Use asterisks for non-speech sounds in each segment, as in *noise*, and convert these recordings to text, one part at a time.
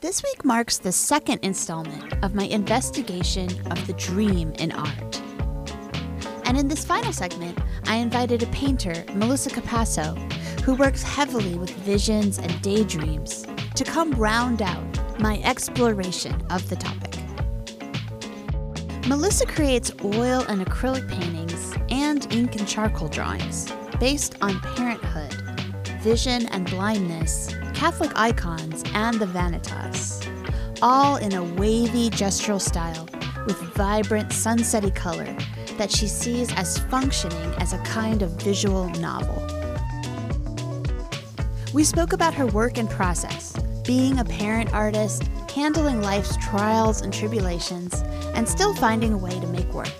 This week marks the second installment of my investigation of the dream in art. And in this final segment, I invited a painter, Melissa Capasso, who works heavily with visions and daydreams, to come round out my exploration of the topic. Melissa creates oil and acrylic paintings and ink and charcoal drawings based on parenthood, vision and blindness, Catholic icons, and the Vanitas, all in a wavy gestural style with vibrant sunsetty color that she sees as functioning as a kind of visual novel. We spoke about her work and process, being a parent artist, handling life's trials and tribulations, and still finding a way to make work.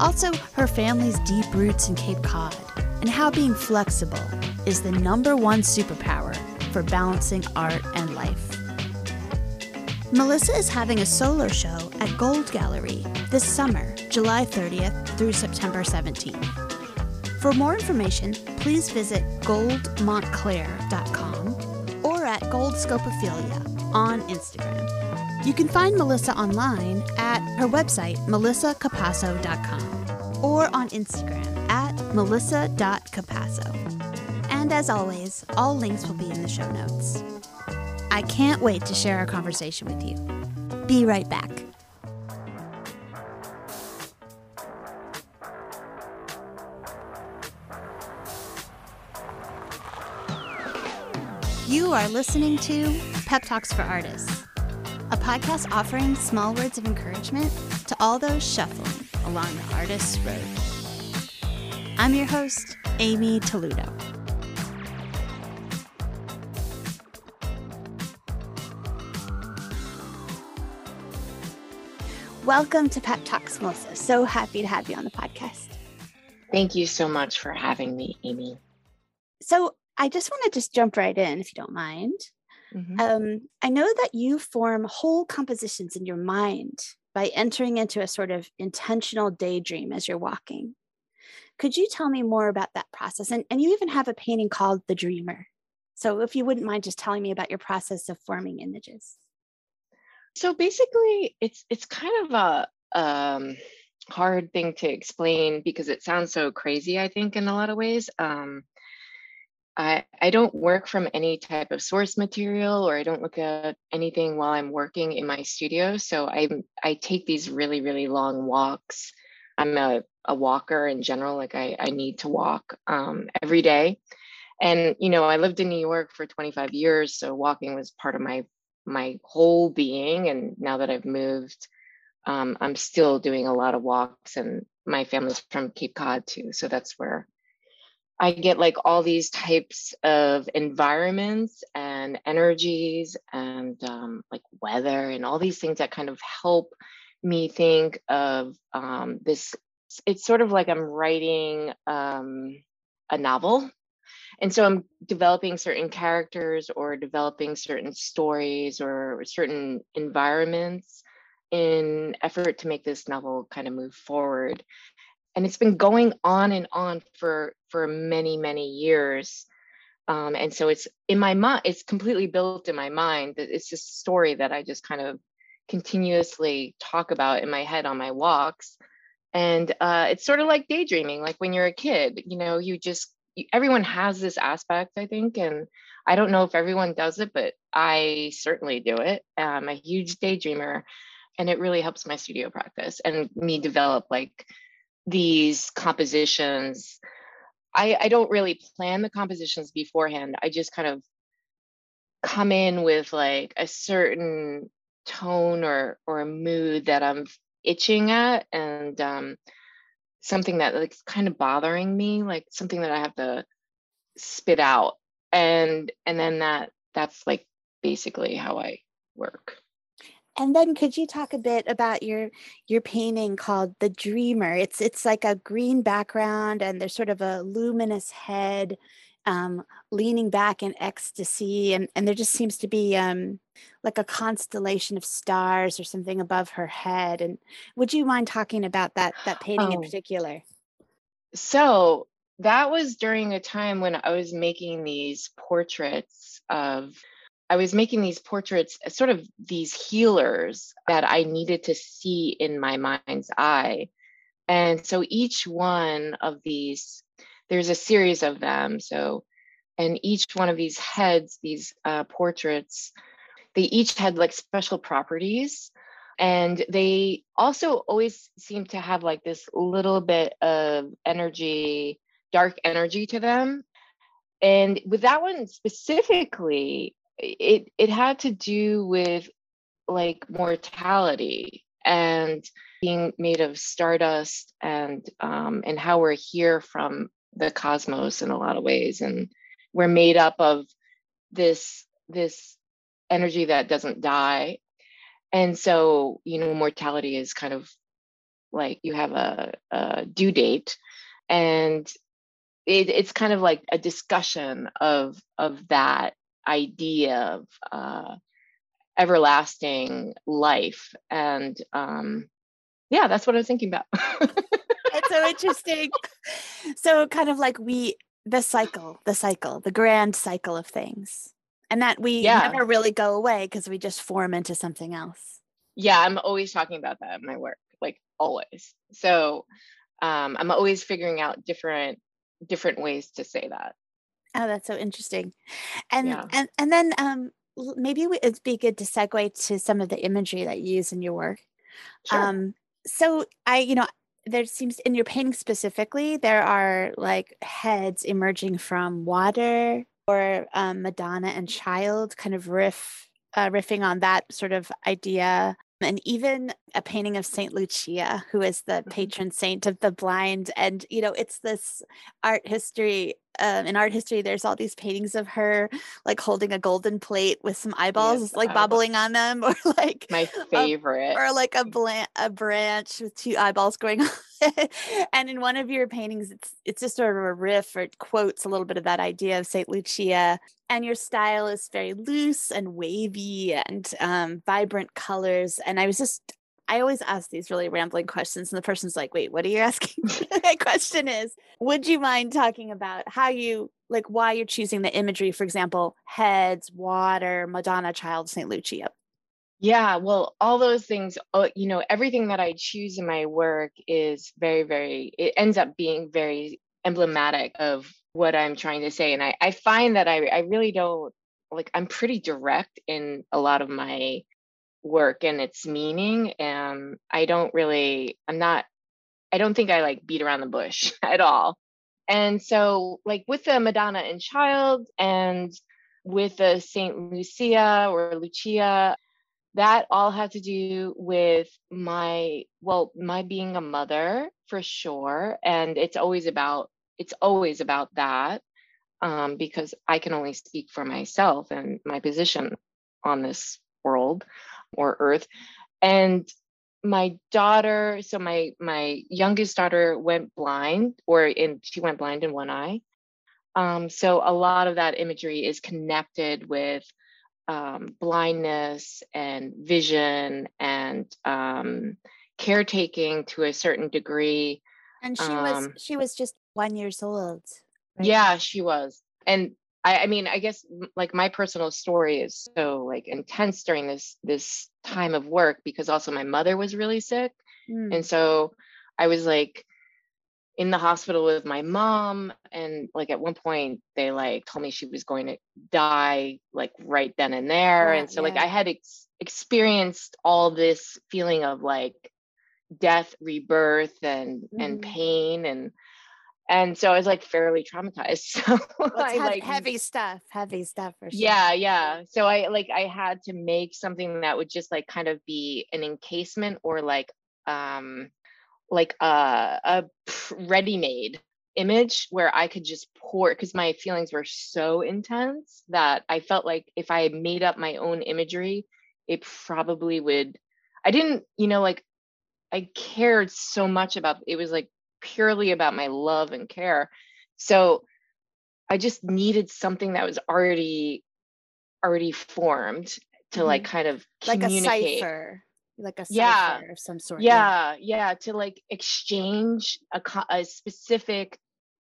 Also, her family's deep roots in Cape Cod, and how being flexible is the number one superpower for balancing art and life. Melissa is having a solo show at Gold Gallery this summer, July 30th through September 17th. For more information, please visit goldmontclair.com or at Goldscopophilia on Instagram. You can find Melissa online at her website, melissacapasso.com, or on Instagram melissa.capasso. And as always, all links will be in the show notes. I can't wait to share our conversation with you. Be right back. You are listening to Pep Talks for Artists, a podcast offering small words of encouragement to all those shuffling along the artist's road. I'm your host, Amy Talluto. Welcome to Pep Talks, Melissa. So happy to have you on the podcast. Thank you so much for having me, Amy. So, I just want to just jump right in, if you don't mind. Mm-hmm. Um, I know that you form whole compositions in your mind by entering into a sort of intentional daydream as you're walking. Could you tell me more about that process? And, and you even have a painting called The Dreamer. So, if you wouldn't mind just telling me about your process of forming images. So basically, it's it's kind of a um, hard thing to explain because it sounds so crazy. I think in a lot of ways. Um, I, I don't work from any type of source material or I don't look at anything while I'm working in my studio. So I I take these really, really long walks. I'm a, a walker in general, like I, I need to walk um, every day. And, you know, I lived in New York for 25 years. So walking was part of my my whole being. And now that I've moved, um, I'm still doing a lot of walks and my family's from Cape Cod too. So that's where I get like all these types of environments and energies and um, like weather and all these things that kind of help me think of um, this. It's sort of like I'm writing um, a novel. And so I'm developing certain characters or developing certain stories or certain environments in effort to make this novel kind of move forward. And it's been going on and on for for many many years. Um, and so it's in my mind it's completely built in my mind that it's a story that i just kind of continuously talk about in my head on my walks and uh, it's sort of like daydreaming like when you're a kid you know you just everyone has this aspect i think and i don't know if everyone does it but i certainly do it. I'm a huge daydreamer and it really helps my studio practice and me develop like these compositions. I, I don't really plan the compositions beforehand. I just kind of come in with like a certain tone or or a mood that i'm itching at and um something that like kind of bothering me like something that i have to spit out. And and then that that's like basically how i work. And then could you talk a bit about your your painting called the dreamer? It's it's like a green background and there's sort of a luminous head um, leaning back in ecstasy and, and there just seems to be um, like a constellation of stars or something above her head and would you mind talking about that that painting oh. in particular so that was during a time when i was making these portraits of I was making these portraits, uh, sort of these healers that I needed to see in my mind's eye. And so each one of these, there's a series of them. So, and each one of these heads, these uh, portraits, they each had like special properties. And they also always seem to have like this little bit of energy, dark energy to them. And with that one specifically, it it had to do with like mortality and being made of stardust and um, and how we're here from the cosmos in a lot of ways and we're made up of this this energy that doesn't die and so you know mortality is kind of like you have a, a due date and it, it's kind of like a discussion of of that idea of uh, everlasting life. And um, yeah, that's what I was thinking about. *laughs* It's so interesting. So, kind of like we, the cycle, the cycle, the grand cycle of things, and that we yeah. never really go away because we just form into something else. Yeah, I'm always talking about that in my work, like always. So, um, I'm always figuring out different different ways to say that. Oh, that's so interesting. And yeah. and and then um maybe it'd be good to segue to some of the imagery that you use in your work. Sure. Um so I you know there seems in your painting specifically there are like heads emerging from water or um, Madonna and Child kind of riff uh, riffing on that sort of idea and even a painting of Saint Lucia, who is the mm-hmm. patron saint of the blind. And, you know, it's this art history. Um, in art history, there's all these paintings of her like holding a golden plate with some eyeballs yes, like bobbling on them, *laughs* or like my favorite, a, or like a, blan- a branch with two eyeballs going *laughs* on. and in one of your paintings, it's it's just sort of a riff or it quotes a little bit of that idea of Saint Lucia. And your style is very loose and wavy and um, vibrant colors. And I was just I always ask these really rambling questions, and the person's like, wait, what are you *laughs* asking? *laughs* My question is, would you mind talking about how you like why you're choosing the imagery, for example, heads, water, Madonna, child, St. Lucia? Yeah, well, all those things, uh, you know, everything that I choose in my work is very, very, it ends up being very emblematic of what I'm trying to say. And I, I find that I, I really don't like, I'm pretty direct in a lot of my work and its meaning and i don't really i'm not i don't think i like beat around the bush *laughs* at all. And so like with the madonna and child and with the saint lucia or lucia that all had to do with my well my being a mother for sure. And it's always about it's always about that um, because i can only speak for myself and my position on this world or earth. And my daughter so my my youngest daughter went blind or in she went blind in one eye. Um, so a lot of that imagery is connected with um, blindness and vision and um, caretaking to a certain degree. And she was um she was just one years old right? yeah she was. And I, I mean, I guess like my personal story is so like intense during this this time of work because also my mother was really sick, mm. and so I was like in the hospital with my mom and like at one point they like told me she was going to die like right then and there yeah, and so yeah. like i had ex- experienced all this feeling of like death rebirth and mm. and pain and and so I was like fairly traumatized. *laughs* So well, I like heavy stuff, heavy stuff for sure. Yeah, yeah. So I like I had to make something that would just like kind of be an encasement or like um like a a ready-made image where I could just pour because my feelings were so intense that I felt like if I made up my own imagery, it probably would I didn't, you know, like I cared so much about it was like purely about my love and care. So I just needed something that was already already formed to mm-hmm. like kind of like a cipher like a yeah of some sort yeah, yeah yeah to like exchange a, a specific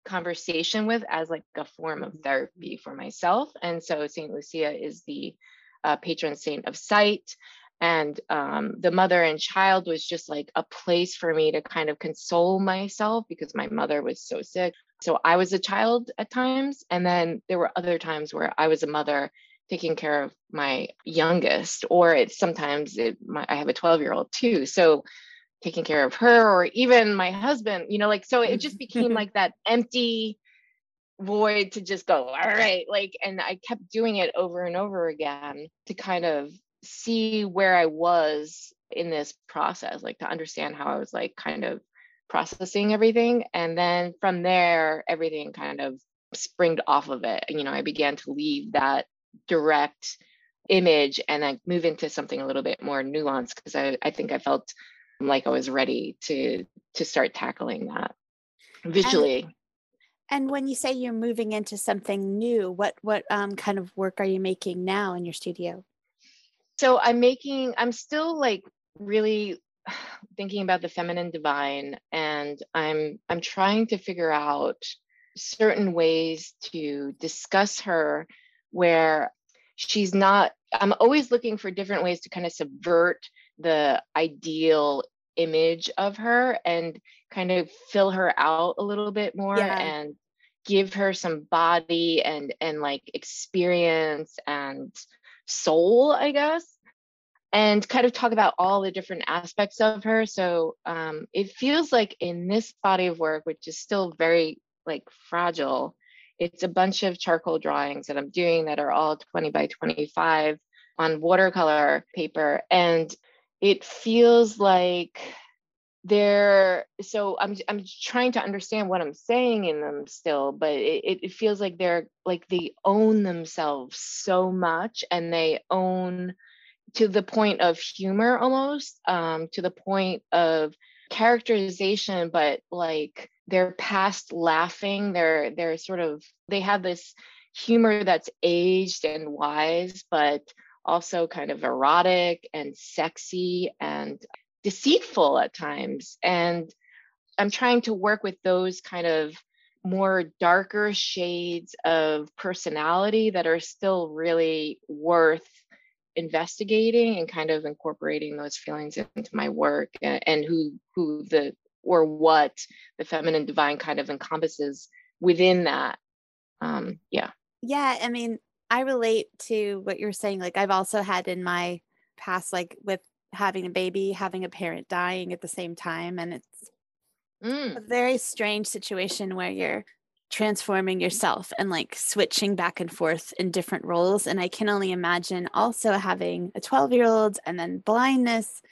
conversation with as like a form of therapy for myself. And so St. Lucia is the uh, patron saint of sight. And um, the mother and child was just like a place for me to kind of console myself because my mother was so sick. So I was a child at times. And then there were other times where I was a mother taking care of my youngest, or it's sometimes it, my, I have a 12 year old too. So taking care of her or even my husband, you know, like, so it just became *laughs* like that empty void to just go, all right. Like, and I kept doing it over and over again to kind of see where I was in this process, like to understand how I was like kind of processing everything. And then from there, everything kind of springed off of it. You know, I began to leave that direct image and then move into something a little bit more nuanced because I, I think I felt like I was ready to to start tackling that visually. And, and when you say you're moving into something new, what what um, kind of work are you making now in your studio? So I'm making. I'm still like really *sighs* thinking about the feminine divine, and I'm I'm trying to figure out certain ways to discuss her where she's not i'm always looking for different ways to kind of subvert the ideal image of her and kind of fill her out a little bit more yeah. and give her some body and and like experience and soul i guess and kind of talk about all the different aspects of her so um, it feels like in this body of work which is still very like fragile it's a bunch of charcoal drawings that I'm doing that are all 20 by 25 on watercolor paper. And it feels like they're so I'm I'm trying to understand what I'm saying in them still, but it, it feels like they're like they own themselves so much and they own to the point of humor almost, um, to the point of characterization, but like they're past laughing. They're they're sort of they have this humor that's aged and wise but also kind of erotic and sexy and deceitful at times. And i'm trying to work with those kind of more darker shades of personality that are still really worth investigating and kind of incorporating those feelings into my work and, who who the or what the feminine divine kind of encompasses within that. Um yeah. Yeah i mean i relate to what you're saying. Like i've also had in my past like with having a baby having a parent dying at the same time and it's mm. a very strange situation where you're transforming yourself and like switching back and forth in different roles and i can only imagine also having a 12 year old and then blindness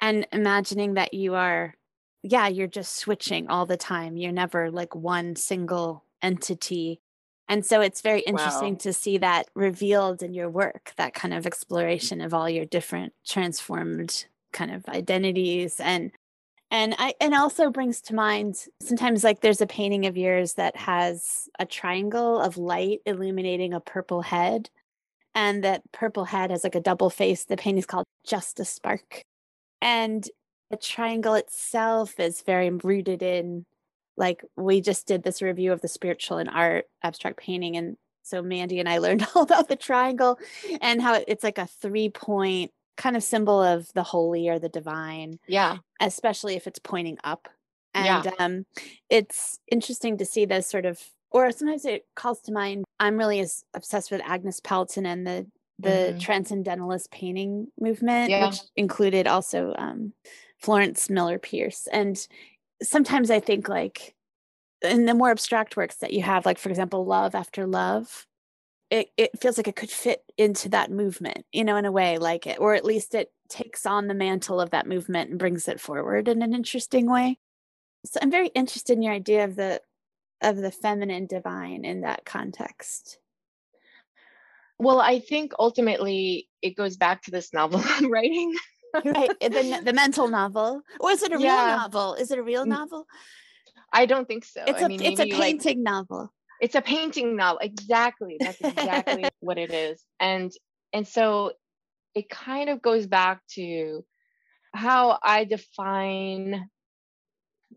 and imagining that you are yeah, you're just switching all the time. You're never like one single entity. And so it's very interesting wow. to see that revealed in your work, that kind of exploration of all your different transformed kind of identities and and I and also brings to mind sometimes like there's a painting of yours that has a triangle of light illuminating a purple head. And that purple head has like a double face. The painting is called Just a Spark. And the triangle itself is very rooted in like we just did this review of the spiritual and art abstract painting and so mandy and i *laughs* learned all about the triangle and how it's like a three point kind of symbol of the holy or the divine yeah especially if it's pointing up and yeah. um it's interesting to see those sort of or sometimes it calls to mind i'm really as obsessed with agnes pelton and the the mm-hmm. transcendentalist painting movement yeah. which included also um Florence Miller Pierce. And sometimes I think like in the more abstract works that you have, like for example, Love After Love, it, it feels like it could fit into that movement, you know, in a way, like it, or at least it takes on the mantle of that movement and brings it forward in an interesting way. So I'm very interested in your idea of the of the feminine divine in that context. Well, I think ultimately it goes back to this novel *laughs* I'm writing right the, the *laughs* mental novel or is it a yeah. real novel is it a real novel i don't think so it's I a mean, it's a painting like, novel it's a painting novel exactly that's exactly *laughs* what it is and and so it kind of goes back to how i define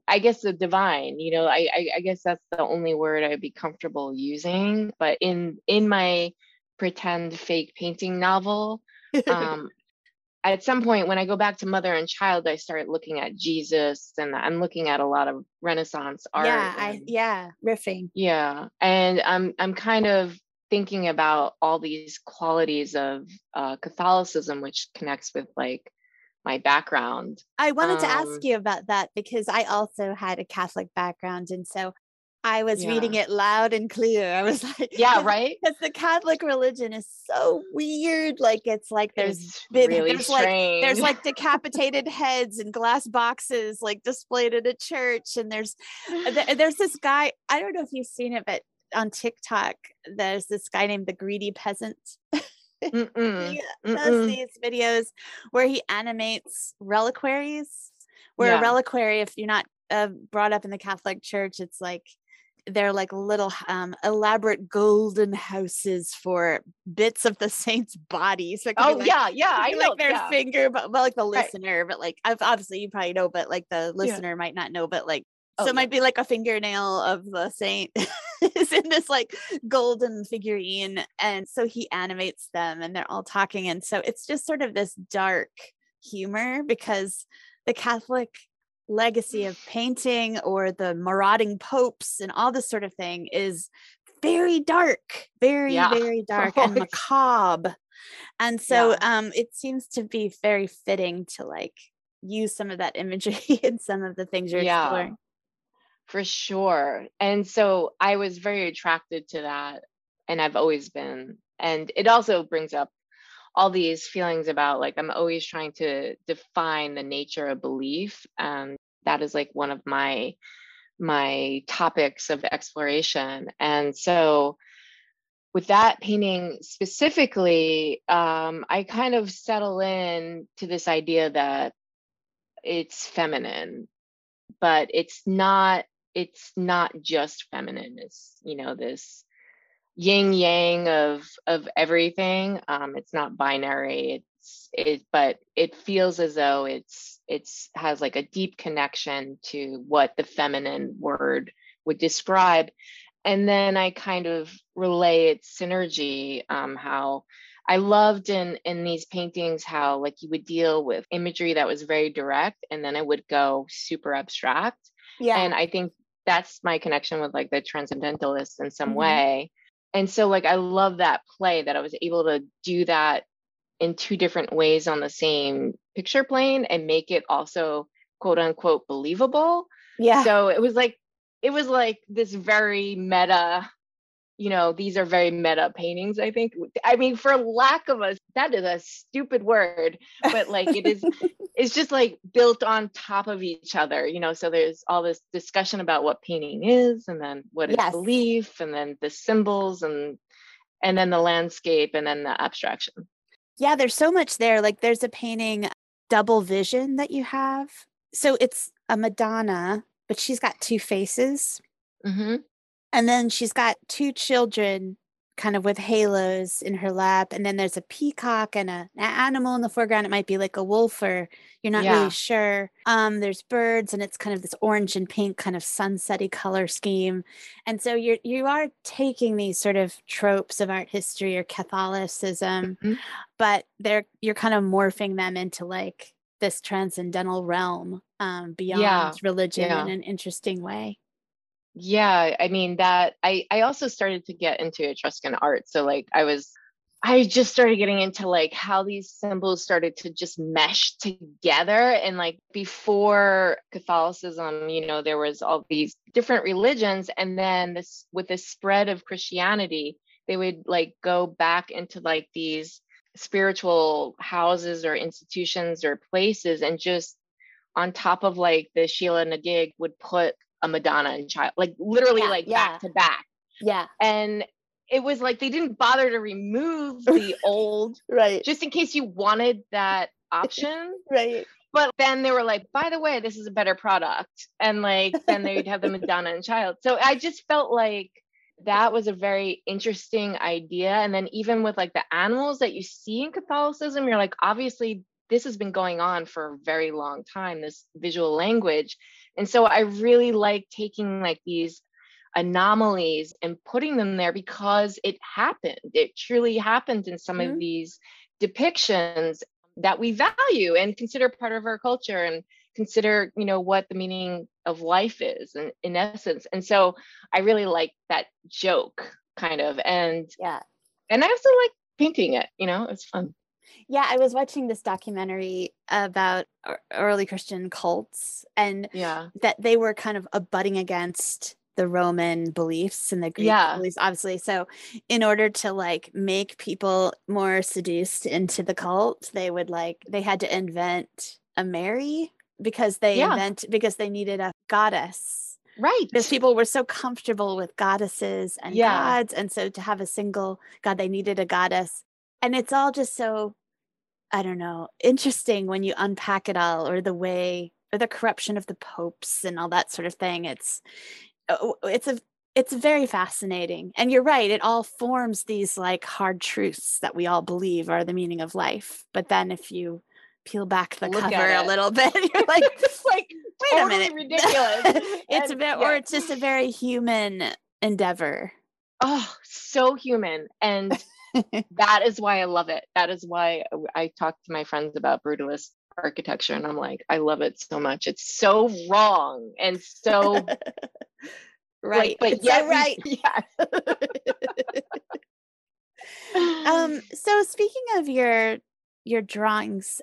I guess the divine, you know, I, I, I guess that's the only word I'd be comfortable using. But in in my pretend fake painting novel, *laughs* um, at some point when I go back to Mother and Child, I start looking at Jesus, and I'm looking at a lot of Renaissance art. Yeah, and, I yeah, riffing. Yeah, and I'm I'm kind of thinking about all these qualities of uh, Catholicism, which connects with like my background. I wanted to ask Um, you about that because I also had a Catholic background. And so I was reading it loud and clear. I was *laughs* like, Yeah, right. Because the Catholic religion is so weird. Like it's like there's It's really there's like strange. there's like *laughs* decapitated heads and glass boxes like displayed in a church. And there's uh, *laughs* there's this guy, I don't know if you've seen it, but on TikTok, there's this guy named the greedy peasant. Mm-mm, He does mm-mm. these videos where he animates reliquaries. Where Yeah. a reliquary, if you're not uh, brought up in the Catholic Church, it's like they're like little um, elaborate golden houses for bits of the *laughs* saint's body. So it could be Oh like, yeah, yeah. I know. like their yeah. finger, but, but like the Right. listener, but like I've, obviously you probably know, but like the listener might not know, but like so Oh, it might be like a fingernail of the saint *laughs* is in this like golden figurine and so he animates them and they're all talking and so it's just sort of this dark humor because the catholic legacy of painting or the marauding popes and all this sort of thing is very dark very Yeah. very *laughs* dark and macabre and so Yeah. um it seems to be very fitting to like use some of that imagery *laughs* in some of the things you're Yeah. exploring For sure. And so I was very attracted to that. And I've always been. And it also brings up all these feelings about like, I'm always trying to define the nature of belief. And that is like one of my my topics of exploration. And so with that painting specifically, um, I kind of settle in to this idea that it's feminine, but it's not it's not just feminine it's you know this yin yang of of everything. Um it's not binary. It's it but it feels as though it's it's has like a deep connection to what the feminine word would describe. And then i kind of relay its synergy um how i loved in in these paintings how like you would deal with imagery that was very direct and then it would go super abstract. Yeah. And i think that's my connection with like the transcendentalists in some Mhm. way and so like i love that play that i was able to do that in two different ways on the same picture plane and make it also quote unquote believable. Yeah. So it was like it was like this very meta you know these are very meta paintings i think i mean for lack of a that is a stupid word but like it is *laughs* it's just like built on top of each other you know so there's all this discussion about what painting is and then what is Yes. belief and then the symbols and and then the landscape and then the abstraction Yeah, there's so much there. Like there's a painting, Double Vision, that you have. So it's a Madonna, but she's got two faces. hmm And then she's got two children kind of with halos in her lap. And then there's a peacock and a, an animal in the foreground. It might be like a wolf or you're not Yeah. really sure. Um, there's birds and it's kind of this orange and pink kind of sunsetty color scheme. And so you're you are taking these sort of tropes of art history or Catholicism, Mhm. but they're you're kind of morphing them into like this transcendental realm um, beyond religion yeah. in an interesting way. Yeah i mean that i i also started to get into etruscan art so like i was i just started getting into like how these symbols started to just mesh together and like before catholicism you know there was all these different religions and then this with the spread of christianity they would like go back into like these spiritual houses or institutions or places and just on top of like the Sheela na gig would put a Madonna and child, like literally Yeah, like yeah. back to back. Yeah. And it was like they didn't bother to remove the *laughs* old Right. just in case you wanted that option. *laughs* Right. But then they were like, by the way, this is a better product. And like then they'd have the *laughs* Madonna and child. So I just felt like that was a very interesting idea. And then even with like the animals that you see in Catholicism, you're like, obviously this has been going on for a very long time this visual language and so i really like taking like these anomalies and putting them there because it happened. It truly happened in some mm-hmm. of these depictions that we value and consider part of our culture and consider you know what the meaning of life is and in essence. And so i really like that joke kind of and yeah. and i also like painting it you know it's fun yeah i was watching this documentary about early christian cults and yeah that they were kind of abutting against the Roman beliefs and the Greek yeah. beliefs, obviously. So, in order to like make people more seduced into the cult, they would like they had to invent a Mary because they yeah. invent because they needed a goddess. Right. Because people were so comfortable with goddesses and yeah. gods. And so to have a single god, they needed a goddess. And it's all just so, I don't know, interesting when you unpack it all or the way or the corruption of the popes and all that sort of thing. It's uh, it's a it's very fascinating. And you're right, it all forms these like hard truths that we all believe are the meaning of life. But then if you peel back the Look cover a little bit. *laughs* You're like, *laughs* like wait totally a minute, ridiculous. *laughs* it's and, a bit, yeah. or it's just a very human endeavor. Oh, so human, and *laughs* that is why I love it. That is why I talk to my friends about brutalist architecture, and I'm like, I love it so much. It's so wrong and so *laughs* right, like, but yeah, so right, *laughs* yeah. um. So speaking of your your drawings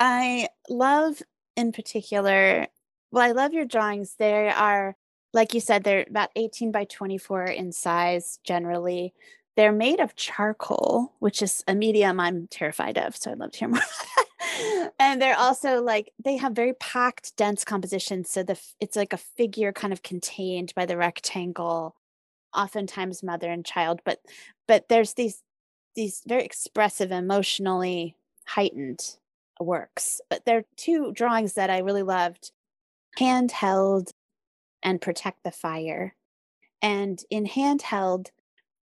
I love in particular, well, I love your drawings. They are, like you said, they're about 18 by 24 in size generally. They're made of charcoal, which is a medium I'm terrified of. So I'd love to hear *laughs* more. and they're also like they have very packed, dense compositions So the it's like a figure kind of contained by the rectangle, oftentimes mother and child. But but there's these these very expressive, emotionally heightened works. But there are two drawings that I really loved handheld and protect the fire. And in handheld,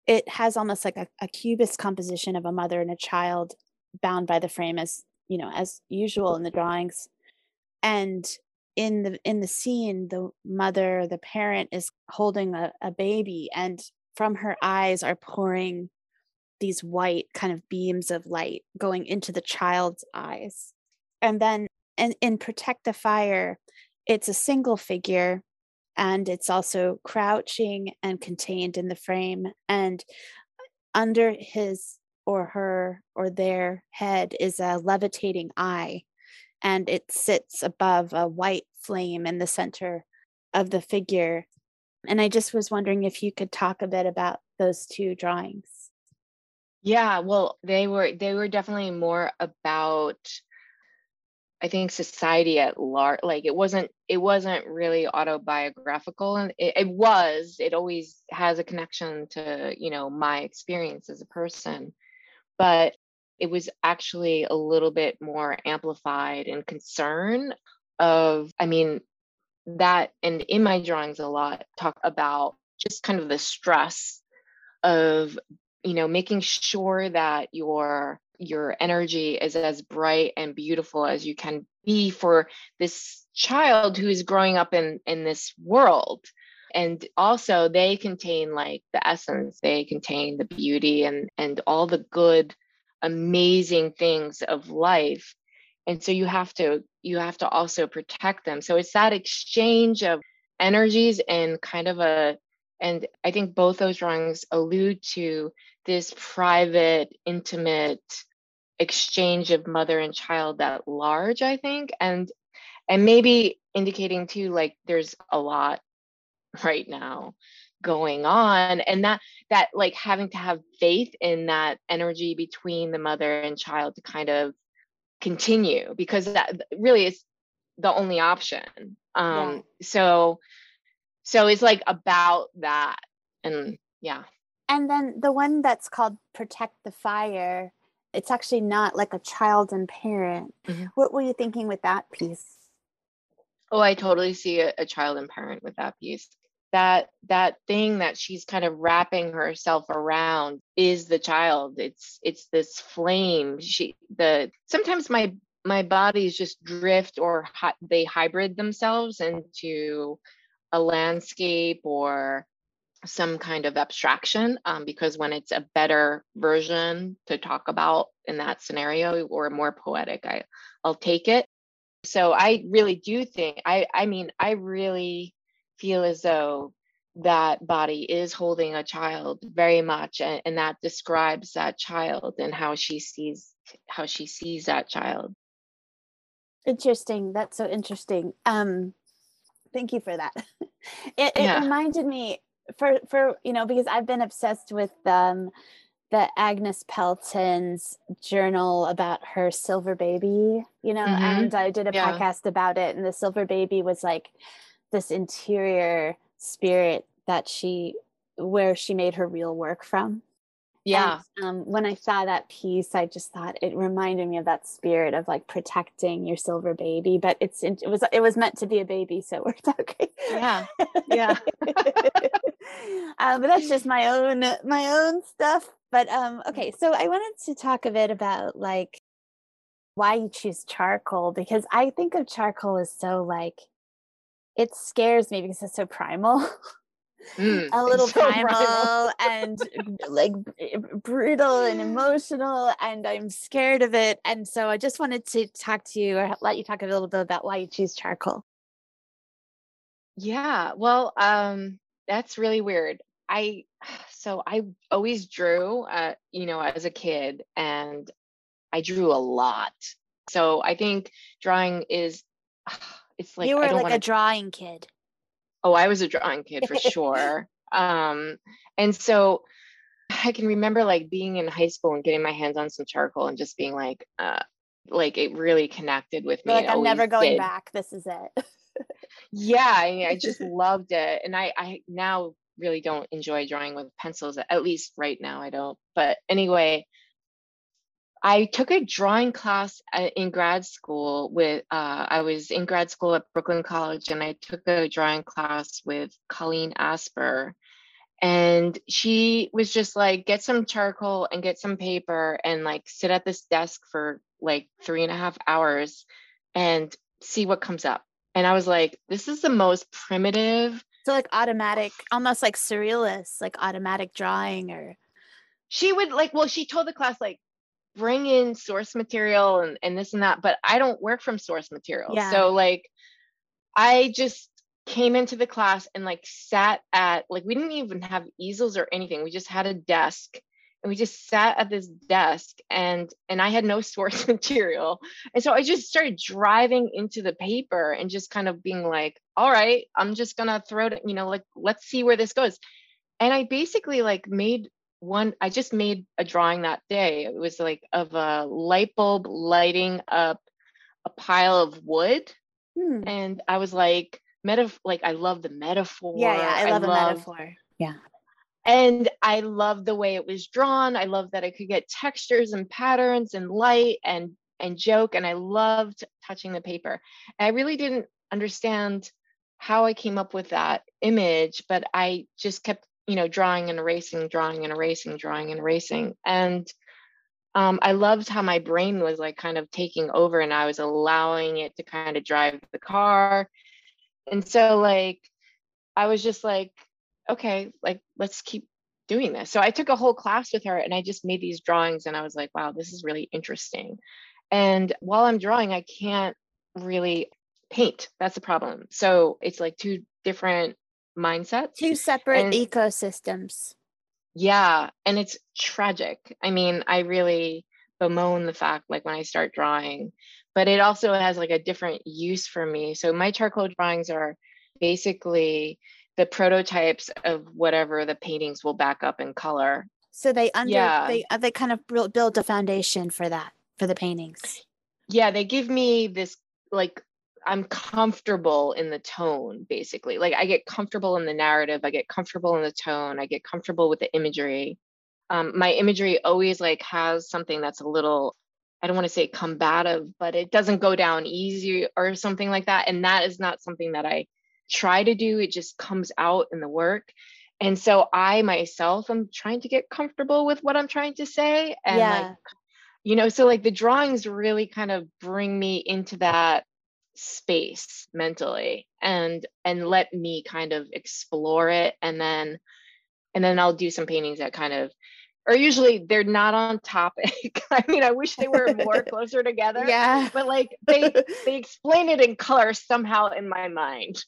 it has almost like a, a cubist composition of a mother and a child bound by the frame as you know as usual in the drawings and in the in the scene the mother the parent is holding a, a baby and from her eyes are pouring these white kind of beams of light going into the child's eyes. And then in, in Protect the Fire, it's a single figure and it's also crouching and contained in the frame. And uh, under his or her or their head is a levitating eye, and it sits above a white flame in the center of the figure. And I just was wondering if you could talk a bit about those two drawings. Yeah, well, they were they were definitely more about I think society at large like it wasn't it wasn't really autobiographical and it, it was it always has a connection to you know my experience as a person but it was actually a little bit more amplified in concern of I mean that and in my drawings a lot talk about just kind of the stress of you know making sure that your your energy is as bright and beautiful as you can be for this child who is growing up in in this world. And also they contain like the essence they contain the beauty and and all the good amazing things of life. And so you have to you have to also protect them. So it's that exchange of energies and kind of a and i think both those drawings allude to this private, intimate exchange of mother and child at large, I think. And and maybe indicating too, like there's a lot right now going on and that that like having to have faith in that energy between the mother and child to kind of continue because that really is the only option um yeah. so so it's like about that and yeah and then the one that's called Protect the Fire, it's actually not like a child and parent. Mm-hmm. What were you thinking with that piece? Oh, I totally see a, a child and parent with that piece. That that thing that she's kind of wrapping herself around is the child. It's it's this flame. She the sometimes my my bodies just drift or hi- they hybrid themselves into a landscape or some kind of abstraction um, because when it's a better version to talk about in that scenario or more poetic i i'll take it. So i really do think i i mean i really feel as though that body is holding a child very much and, and that describes that child and how she sees how she sees that child. Interesting. That's so interesting. Um thank you for that *laughs* it, it Yeah. reminded me for for you know because i've been obsessed with um the agnes pelton's journal about her silver baby you know Mhm. and i did a Yeah. podcast about it and the silver baby was like this interior spirit that she where she made her real work from yeah and, um, when I saw that piece, I just thought it reminded me of that spirit of like protecting your silver baby. But it's it was it was meant to be a baby, so it worked out great. Yeah, yeah. um, *laughs* but that's just my own my own stuff. But um, okay, so I wanted to talk a bit about like why you choose charcoal because I think of charcoal as so like it scares me because it's so primal. *laughs* Mm, a *laughs* little so primal and *laughs* like brutal and emotional and i'm scared of it and so i just wanted to talk to you or let you talk a little bit about why you choose charcoal. Yeah, well, um, that's really weird. I *sighs* so I always drew, uh, you know, as a kid, and I drew a lot. So I think drawing is, *sighs* it's like you I were don't like want a drawing kid Oh, I was a drawing kid for *laughs* sure. Um, and so I can remember like being in high school and getting my hands on some charcoal and just being like, uh, like it really connected with me. You're like i'm never going did. back this is it yeah I, I *laughs* just loved it and i i now really don't enjoy drawing with pencils at least right now i don't but anyway i took a drawing class a- in grad school with uh, i was in grad school at brooklyn college and i took a drawing class with colleen asper. And she was just like get some charcoal and get some paper and like sit at this desk for like three and a half hours and see what comes up. And i was like this is the most primitive so like automatic almost like surrealist like automatic drawing or she would like well she told the class like bring in source material and, and this and that but i don't work from source material. Yeah. so like i just came into the class and like sat at like we didn't even have easels or anything. We just had a desk and we just sat at this desk and and i had no *laughs* source material. And so i just started driving into the paper and just kind of being like all right i'm just gonna throw it you know like let's see where this goes. And i basically like made one i just made a drawing that day. It was like of a light bulb lighting up a pile of wood. Hmm. and i was like metaf- like i love the metaphor. Yeah yeah i love a loved- metaphor. Yeah. And i love the way it was drawn. I love that i could get textures and patterns and light and and joke and i loved touching the paper. And i really didn't understand how i came up with that image but i just kept you know drawing and erasing drawing and erasing drawing and erasing. And um, i loved how my brain was like kind of taking over and i was allowing it to kind of drive the car. And so like i was just like okay like let's keep doing this. So i took a whole class with her and i just made these drawings and i was like wow this is really interesting. And while i'm drawing i can't really paint. That's the problem. So it's like two different mindsets two separate And- ecosystems. Yeah and it's tragic. I mean i really bemoan the fact like when i start drawing but it also has like a different use for me. So my charcoal drawings are basically the prototypes of whatever the paintings will back up in color. So they under Yeah. they uh, they kind of build build a foundation for that for the paintings. Yeah they give me this like i'm comfortable in the tone basically. Like i get comfortable in the narrative i get comfortable in the tone i get comfortable with the imagery. Um, my imagery always like has something that's a little i don't want to say combative but it doesn't go down easy or something like that and that is not something that i try to do it just comes out in the work. And so i myself am trying to get comfortable with what i'm trying to say and Yeah. like you know, so like the drawings really kind of bring me into that space mentally and and let me kind of explore it and then and then I'll do some paintings that kind of or usually they're not on topic. *laughs* I mean, I wish they were more *laughs* closer together. Yeah. But like they *laughs* they explain it in color somehow in my mind.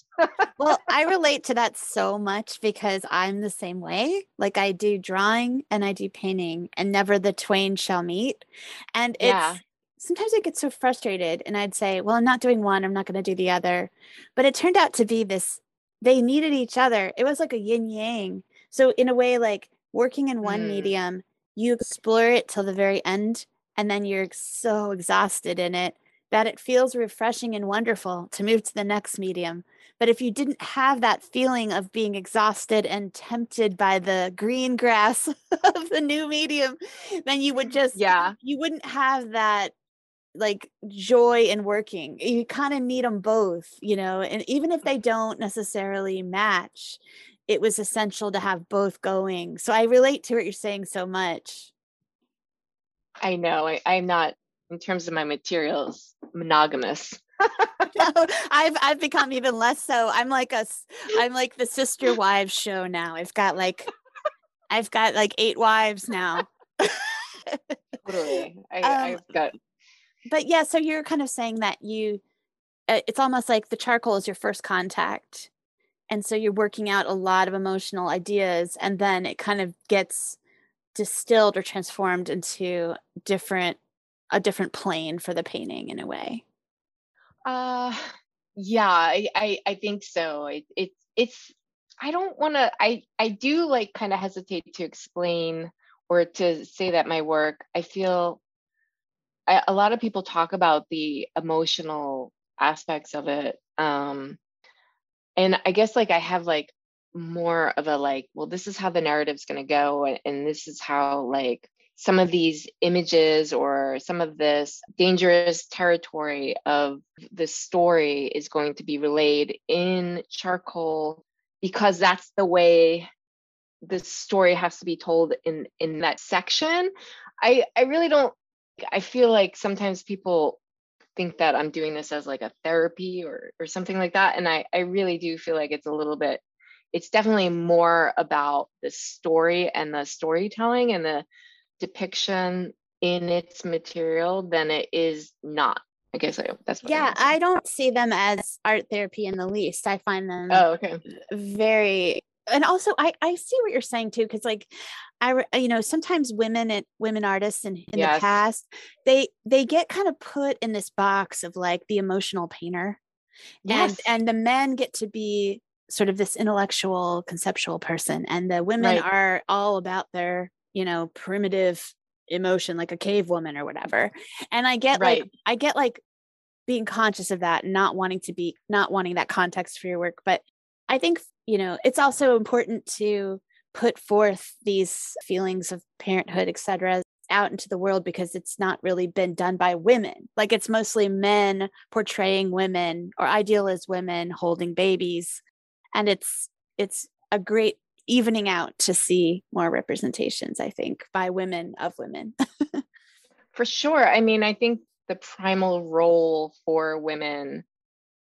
well, I relate to that so much because I'm the same way. Like I do drawing and I do painting and never the twain shall meet. And it's yeah. Sometimes I get so frustrated and I'd say, well, I'm not doing one, I'm not going to do the other. But it turned out to be this they needed each other. It was like a yin yang. So in a way like working in one mm. medium, you explore it till the very end, and then you're so exhausted in it that it feels refreshing and wonderful to move to the next medium. But if you didn't have that feeling of being exhausted and tempted by the green grass *laughs* of the new medium, then you would just, yeah, you wouldn't have that like joy in working. You kind of need them both, you know, and even if they don't necessarily match, it was essential to have both going. So I relate to what you're saying so much. I know. I, I'm not, in terms of my materials, monogamous. *laughs* no, I've I've become even less so. I'm like a I'm like the sister wives show now. I've got like I've got like eight wives now. *laughs* totally. I, um, I've got. But yeah, so you're kind of saying that you, uh, it's almost like the charcoal is your first contact, and so you're working out a lot of emotional ideas and then it kind of gets distilled or transformed into different a different plane for the painting in a way. Uh yeah i i, I think so. It, it's it's i don't want to i i do like kind of hesitate to explain or to say that my work i feel I, a lot of people talk about the emotional aspects of it um and i guess like i have like more of a like well this is how the narrative's going to go and, and this is how like some of these images or some of this dangerous territory of the story is going to be relayed in charcoal because that's the way the story has to be told in in that section. I i really don't i feel like sometimes people think that I'm doing this as like a therapy or or something like that. And I I really do feel like it's a little bit it's definitely more about the story and the storytelling and the depiction in its material than it is not. I guess I, that's yeah. I don't see them as art therapy in the least. I find them oh okay very and also I I see what you're saying too because like I you know sometimes women and women artists in, in yes. the past they they get kind of put in this box of like the emotional painter yes. and and the men get to be sort of this intellectual conceptual person and the women right. are all about their you know primitive emotion like a cave woman or whatever and I get right. like I get like being conscious of that not wanting to be not wanting that context for your work but I think you know it's also important to put forth these feelings of parenthood etc out into the world because it's not really been done by women. Like it's mostly men portraying women or ideal as women holding babies. And it's it's a great evening out to see more representations i think by women of women. *laughs* For sure. I mean i think the primal role for women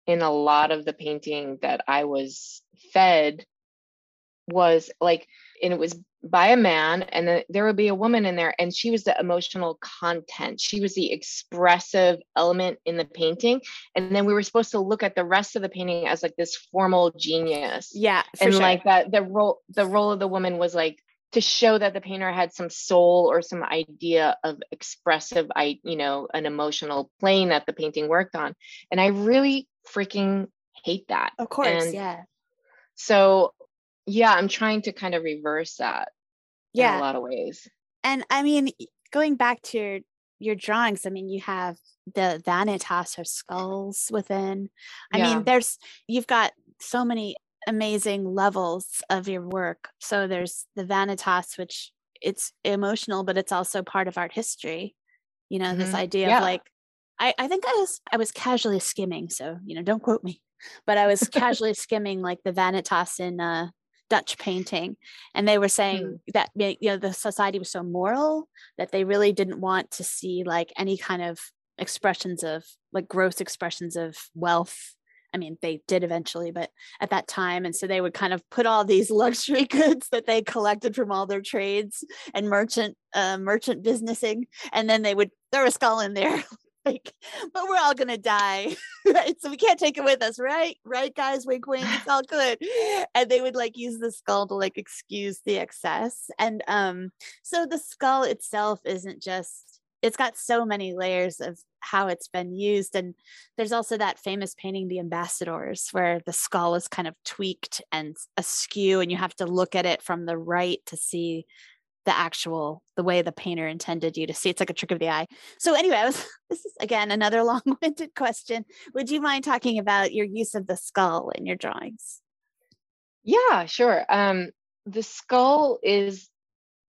in a lot of the painting that I was fed was like, and it was by a man, and then there would be a woman in there, and she was the emotional content. She was the expressive element in the painting. And then we were supposed to look at the rest of the painting as like this formal genius. Yeah. And sure. like that, the role, the role of the woman was like to show that the painter had some soul or some idea of expressive i you know an emotional plane that the painting worked on and i really freaking hate that of course and yeah so yeah i'm trying to kind of reverse that yeah in a lot of ways and i mean going back to your your drawings i mean you have the vanitas or skulls within i yeah. mean there's you've got so many amazing levels of your work. So there's the Vanitas, which it's emotional, but it's also part of art history. You know, mm-hmm. this idea yeah. of like, I, I think I was I was casually skimming, so you know, don't quote me, but I was *laughs* casually skimming like the Vanitas in uh, Dutch painting, and they were saying mm. that you know the society was so moral that they really didn't want to see like any kind of expressions of like gross expressions of wealth I mean, they did eventually, but at that time. And so they would kind of put all these *laughs* luxury goods that they collected from all their trades and merchant, uh, merchant businessing. And then they would throw a skull in there. *laughs* *laughs* like, but we're all to die. *laughs* right. So we can't take it with us. Right. Right, guys. Wink, wink. It's all good. And they would like use the skull to like excuse the excess. And um, so the skull itself isn't just it's got so many layers of how it's been used and there's also that famous painting the ambassadors where the skull is kind of tweaked and askew and you have to look at it from the right to see the actual the way the painter intended you to see it's like a trick of the eye. So anyway I was, *laughs* this is again another *laughs* long-winded question. Would you mind talking about your use of the skull in your drawings? Yeah sure. Um the skull is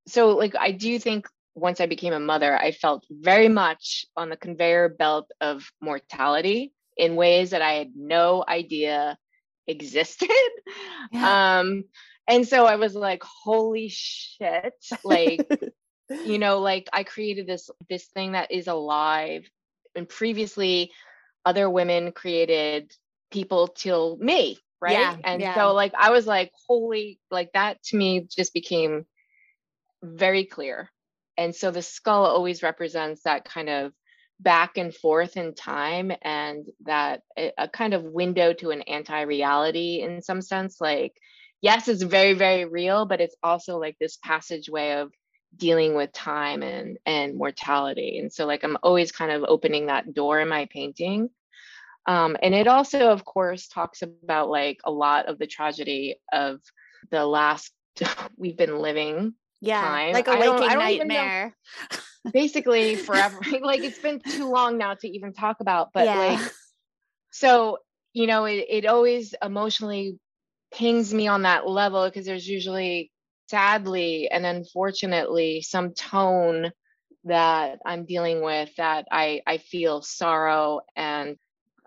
so like i do think once I became a mother, I felt very much on the conveyor belt of mortality in ways that I had no idea existed. *laughs* Yeah. Um, and so I was like, holy shit, like, *laughs* you know, like I created this this thing that is alive. And previously other women created people till me, right? Yeah, and yeah. so like I was like, holy, like that to me just became very clear and so the skull always represents that kind of back and forth in time and that a, kind of window to an anti-reality in some sense like yes it's very very real but it's also like this passageway of dealing with time and and mortality. And so like i'm always kind of opening that door in my painting. Um, and it also of course talks about like a lot of the tragedy of the last *laughs* we've been living yeah time. like a waking nightmare *laughs* basically *laughs* forever *laughs* like it's been too long now to even talk about but yeah. like so you know it, it always emotionally pings me on that level because there's usually sadly and unfortunately some tone that i'm dealing with that i i feel sorrow and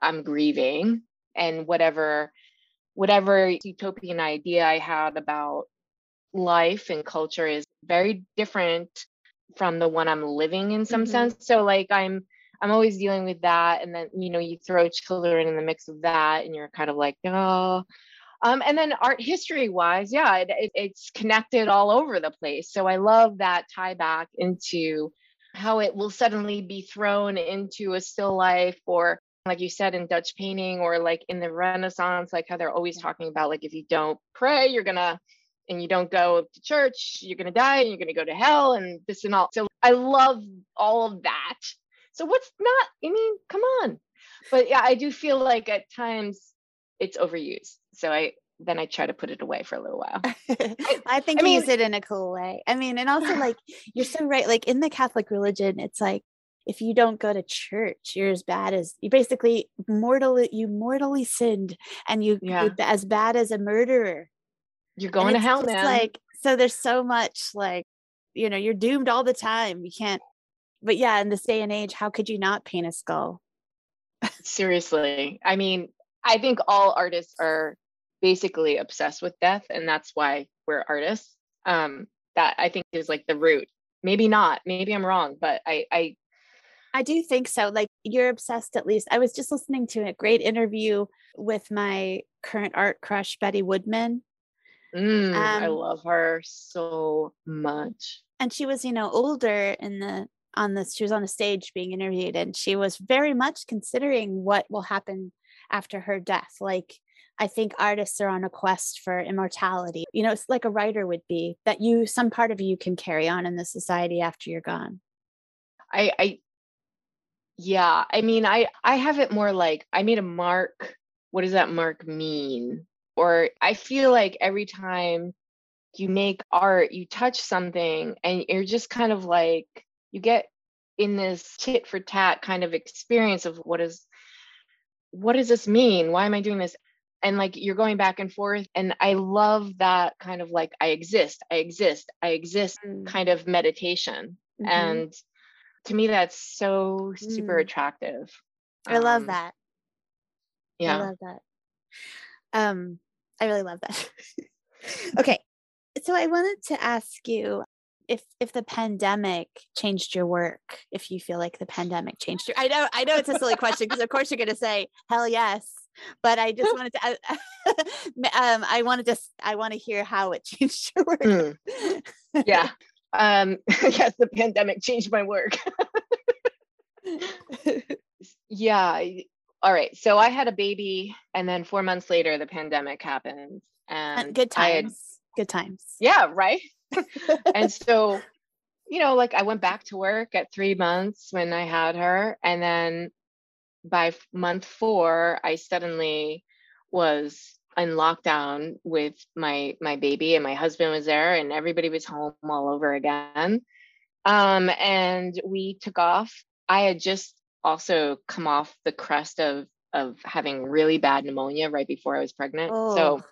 i'm grieving and whatever whatever utopian idea i had about life and culture is very different from the one I'm living in some mm-hmm. sense. So like I'm I'm always dealing with that. And then, you know, you throw children in the mix of that and you're kind of like, oh. Um, and then art history wise, yeah, it, it, it's connected all over the place. So I love that tie back into how it will suddenly be thrown into a still life or like you said in Dutch painting or like in the Renaissance, like how they're always talking about like if you don't pray, you're gonna and you don't go to church, you're going to die and you're going to go to hell and this and all. So I love all of that. So what's not, I mean, come on. But yeah, I do feel like at times it's overused. So I, then I try to put it away for a little while. *laughs* I think I mean, use it in a cool way. I mean, and also *laughs* like you're so right. Like in the Catholic religion, it's like if you don't go to church, you're as bad as you basically mortally you mortally sinned and you yeah. as bad as a murderer. You're going to hell, man. Like so, there's so much like you know you're doomed all the time. You can't. But yeah, in this day and age, how could you not paint a skull? Seriously, I mean, I think all artists are basically obsessed with death, and that's why we're artists. Um, that I think is like the root. Maybe not. Maybe I'm wrong, but I, I I do think so. Like you're obsessed at least. I was just listening to a great interview with my current art crush, Betty Woodman. Mm, um, I love her so much. And she was, you know, older in the on this she was on the stage being interviewed and she was very much considering what will happen after her death. Like I think artists are on a quest for immortality. You know, it's like a writer would be that you some part of you can carry on in the society after you're gone. I I yeah, I mean I I have it more like I made a mark. What does that mark mean? Or I feel like every time you make art, you touch something and you're just kind of like, you get in this tit for tat kind of experience of what is, what does this mean? Why am I doing this? And like you're going back and forth. And I love that kind of like, I exist, I exist, I exist mm. kind of meditation. Mm-hmm. And to me, that's so super mm. attractive. I love um, that. Yeah. I love that. Um, I really love that. *laughs* okay. So I wanted to ask you if if the pandemic changed your work, if you feel like the pandemic changed your I know I know it's a silly question because of course you're going to say hell yes, but I just wanted to *laughs* um I wanted to I want to hear how it *laughs* changed your work. Mm. Yeah. Um yes, the pandemic changed my work. yeah, all right. So I had a baby, and then four months later, the pandemic happened. And good times. Had, good times. Yeah, right. *laughs* and so, you know, like I went back to work at three months when I had her, and then by month four, I suddenly was in lockdown with my my baby, and my husband was there, and everybody was home all over again. Um, and we took off. I had just also come off the crest of of having really bad pneumonia right before I was pregnant. Oh. So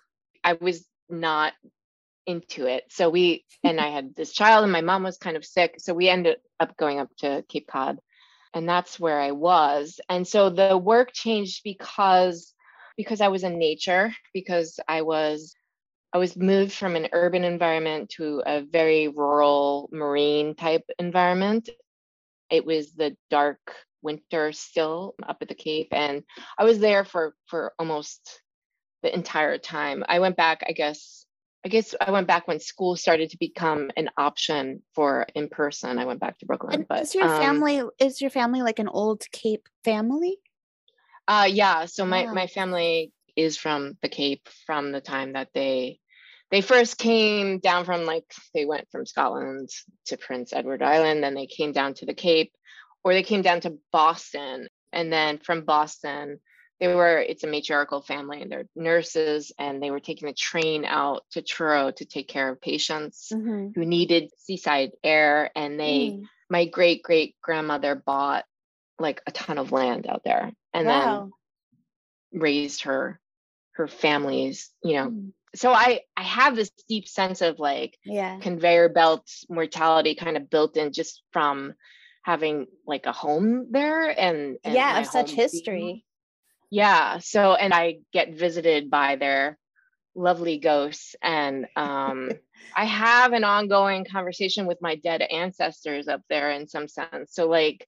I was not into it. So we and I had this child and my mom was kind of sick. So we ended up going up to Cape Cod and that's where I was. And so the work changed because because I was in nature, because I was I was moved from an urban environment to a very rural marine type environment. It was the dark winter still up at the Cape, and I was there for for almost the entire time. I went back, I guess. I guess I went back when school started to become an option for in person. I went back to Brooklyn. And but is your um, family is your family like an old Cape family? Uh yeah. So my my family is from the Cape from the time that they they first came down from like they went from Scotland to Prince Edward Island, then they came down to the Cape or they came down to Boston. And then from Boston, they were, it's a matriarchal family and they're nurses and they were taking the train out to Truro to take care of patients mm-hmm. who needed seaside air. And they, mm. my great great grandmother bought like a ton of land out there and wow. then raised her her families you know mm. so i i have this deep sense of like yeah conveyor belt mortality kind of built in just from having like a home there and, and yeah of such history being. yeah so and i get visited by their lovely ghosts and um *laughs* i have an ongoing conversation with my dead ancestors up there in some sense so like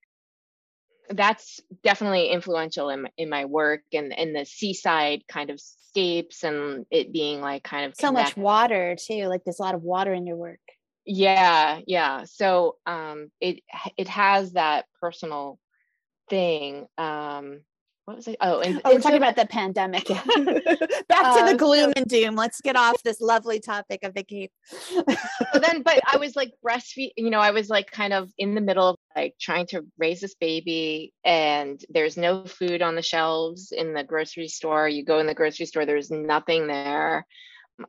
that's definitely influential in, in my work and in the seaside kind of scapes and it being like kind of so connect- much water too like there's a lot of water in your work yeah yeah so um it it has that personal thing um what was it? Oh, and, oh, we're talking about the pandemic. *laughs* *laughs* Back to the um, gloom so, and doom. Let's get off this lovely topic of the Cape. so then, but I *laughs* was like breastfeed. You know, I was like kind of in the middle of like trying to raise this baby, and there's no food on the shelves in the grocery store. You go in the grocery store, there's nothing there.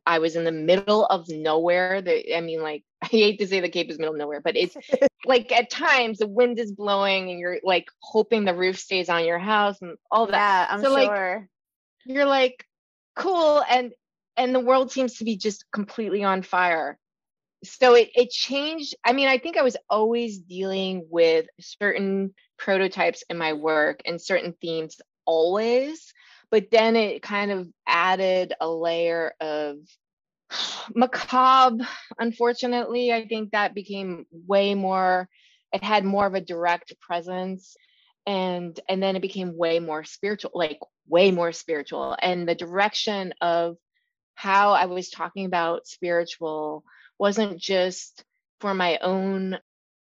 I was in the middle of nowhere. The, I mean, like, *laughs* I hate to say the Cape is middle of nowhere, but it's *laughs* like at times the wind is blowing and you're like hoping the roof stays on your house and all that. Yeah, I'm so, sure. Like, you're like, cool. And and the world seems to be just completely on fire. So it it changed. I mean, I think I was always dealing with certain prototypes in my work and certain themes always but then it kind of added a layer of *sighs* macabre unfortunately. I think that became way more it had more of a direct presence and and then it became way more spiritual like way more spiritual. And the direction of how i was talking about spiritual wasn't just for my own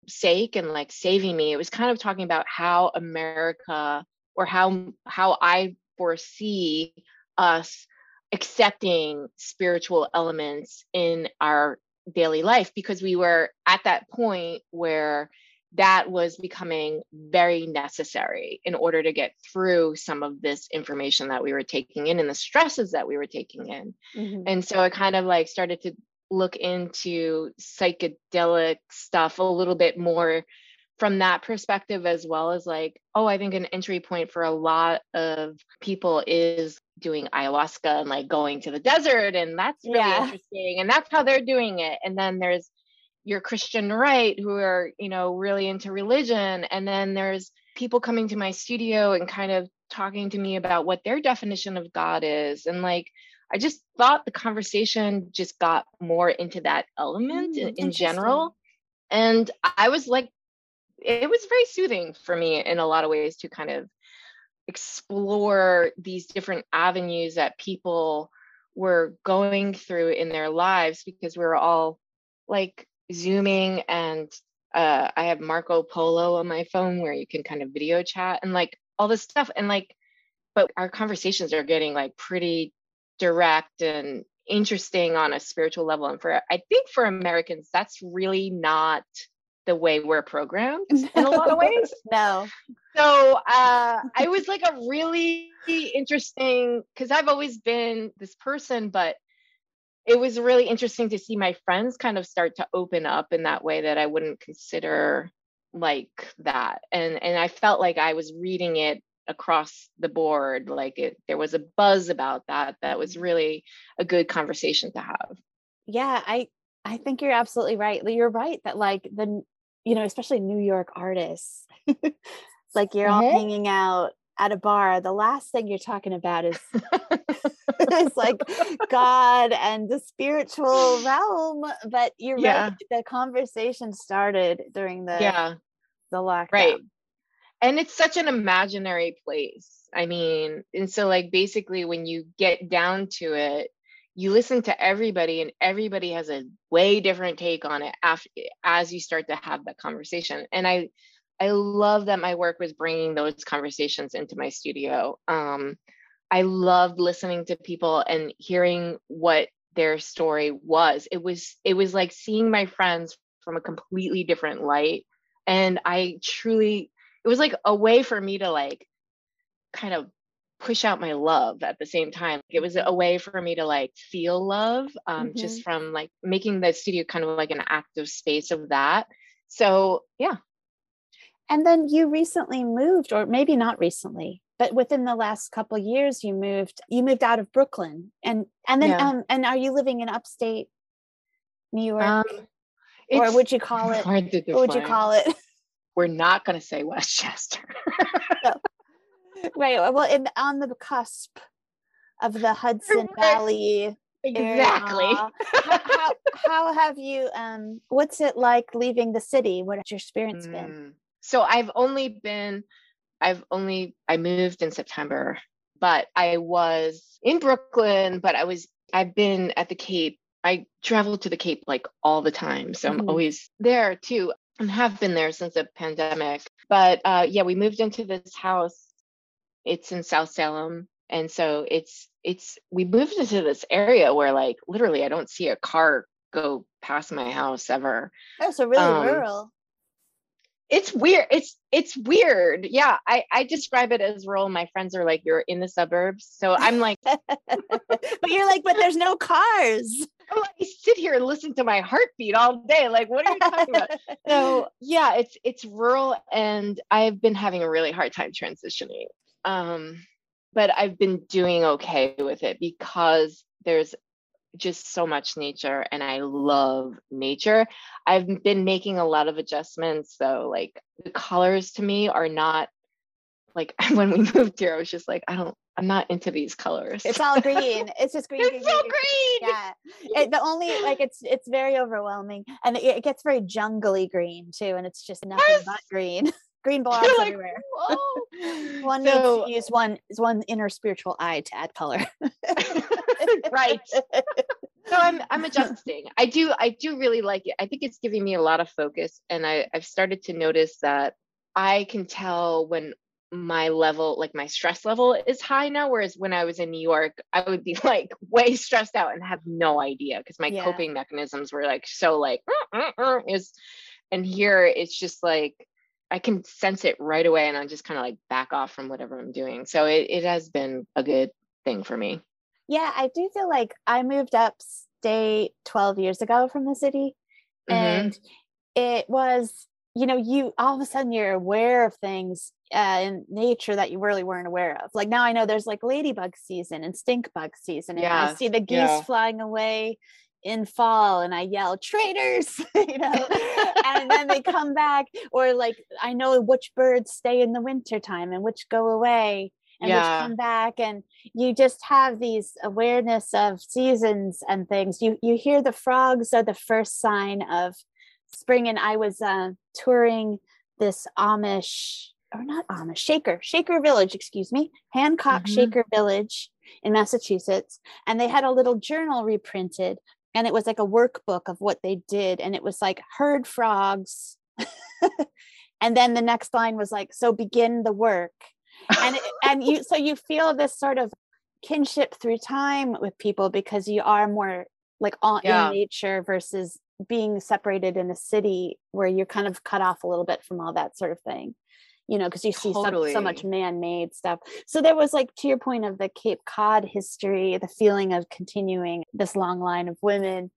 sake and like saving me. It was kind of talking about how america or how how i foresee us accepting spiritual elements in our daily life because we were at that point where that was becoming very necessary in order to get through some of this information that we were taking in and the stresses that we were taking in. Mm-hmm. And so I kind of like started to look into psychedelic stuff a little bit more from that perspective as well as like oh i think an entry point for a lot of people is doing ayahuasca and like going to the desert and that's really yeah. interesting and that's how they're doing it and then there's your christian right who are you know really into religion and then there's people coming to my studio and kind of talking to me about what their definition of god is and like I just thought the conversation just got more into that element Mm, in, in general. And I was like, it was very soothing for me in a lot of ways to kind of explore these different avenues that people were going through in their lives because we were all like zooming and uh, I have Marco Polo on my phone where you can kind of video chat and like all this stuff and like but our conversations are getting like pretty direct and interesting on a spiritual level. And for I think for Americans that's really not the way we're programmed *laughs* in a lot of ways. no. So uh, I was like a really interesting because I've always been this person, but it was really interesting to see my friends kind of start to open up in that way that I wouldn't consider like that. And and I felt like I was reading it across the board like it there was a buzz about that that was really a good conversation to have Yeah, I I think you're absolutely right. You're right that like the you know, especially New York artists, *laughs* like you're all Mhm. hanging out at a bar. The last thing you're talking about is *laughs* *laughs* is like God and the spiritual realm. But you're Yeah. right. The conversation started during the yeah the lockdown. right and it's such an imaginary place i mean and so like basically when you get down to it you listen to everybody and everybody has a way different take on it after as you start to have that conversation. And i i love that my work was bringing those conversations into my studio. Um i loved listening to people and hearing what their story was. It was it was like seeing my friends from a completely different light. And i truly it was like a way for me to like kind of push out my love at the same time it was a way for me to like feel love um just from like making the studio kind of like an active space of that so yeah And then you recently moved, or maybe not recently, but within the last couple years, you moved. You moved out of Brooklyn, and and then Yeah. um and are you living in upstate New York, um or would you call *laughs* it? hard to What would you call it? we're not going to say westchester *laughs* right. Well, in on the cusp of the Hudson. Valley. exactly how, how, how have you? Um, what's it like leaving the city? What has your experience been? Mm. So I've only been, I've only, I moved in September, but I was in Brooklyn, but I was, I've been at the Cape. I travel to the Cape like all the time. So. I'm always there too and have been there since the pandemic. But uh, yeah, we moved into this house. It's in South Salem. And so it's, it's, we moved into this area where like literally I don't see a car go past my house ever. Oh, so really Um, rural. it's weird. It's it's weird. Yeah i i describe it as rural. My friends are like you're in the suburbs. So i'm like *laughs* but you're like, but there's no cars. I'm like, I sit here and listen to my heartbeat all day. Like what are you talking about? So *laughs* yeah it's it's rural and i've been having a really hard time transitioning um but i've been doing okay with it because there's just so much nature and i love nature i've been making a lot of adjustments so like the colors to me are not like *laughs* when we moved here i was just like i don't i'm not into these colors It's all *laughs* green. It's just green. green, it's so green, green. green Yeah. It, the only like it's it's very overwhelming, and it, it gets very jungly green too, and it's just nothing but green. *laughs* green *laughs* blobs like, everywhere. *laughs* One So- needs to use one is one inner spiritual eye to add color. *laughs* right so i'm i'm adjusting i do i do really like it i think it's giving me a lot of focus and i i've started to notice that i can tell when my level like my stress level is high now whereas when i was in new york i would be like way stressed out and have no idea because my Yeah. coping mechanisms were like so like "Uh, uh, uh," is and here it's just like i can sense it right away and i'm just kind of like back off from whatever i'm doing so it, it has been a good thing for me yeah, I do feel like I moved upstate 12 years ago from the city, Mhm. and it was you know you all of a sudden you're aware of things uh, in nature that you really weren't aware of like now i know there's like ladybug season and stink bug season and i see the geese yeah. flying away in fall and i yell traitors *laughs* you know and then they come back or like i know which birds stay in the wintertime and which go away and yeah. which come back and you just have these awareness of seasons and things you you hear the frogs are the first sign of spring and i was uh, touring this amish or not amish shaker shaker village excuse me hancock mm-hmm. shaker village in massachusetts and they had a little journal reprinted and it was like a workbook of what they did and it was like heard frogs *laughs* and then the next line was like so begin the work and *laughs* and you so you feel this sort of kinship through time with people because you are more like on yeah. in nature versus being separated in a city where you're kind of cut off a little bit from all that sort of thing you know because you see totally. so, so much man-made stuff so there was like to your point of the cape cod history the feeling of continuing this long line of women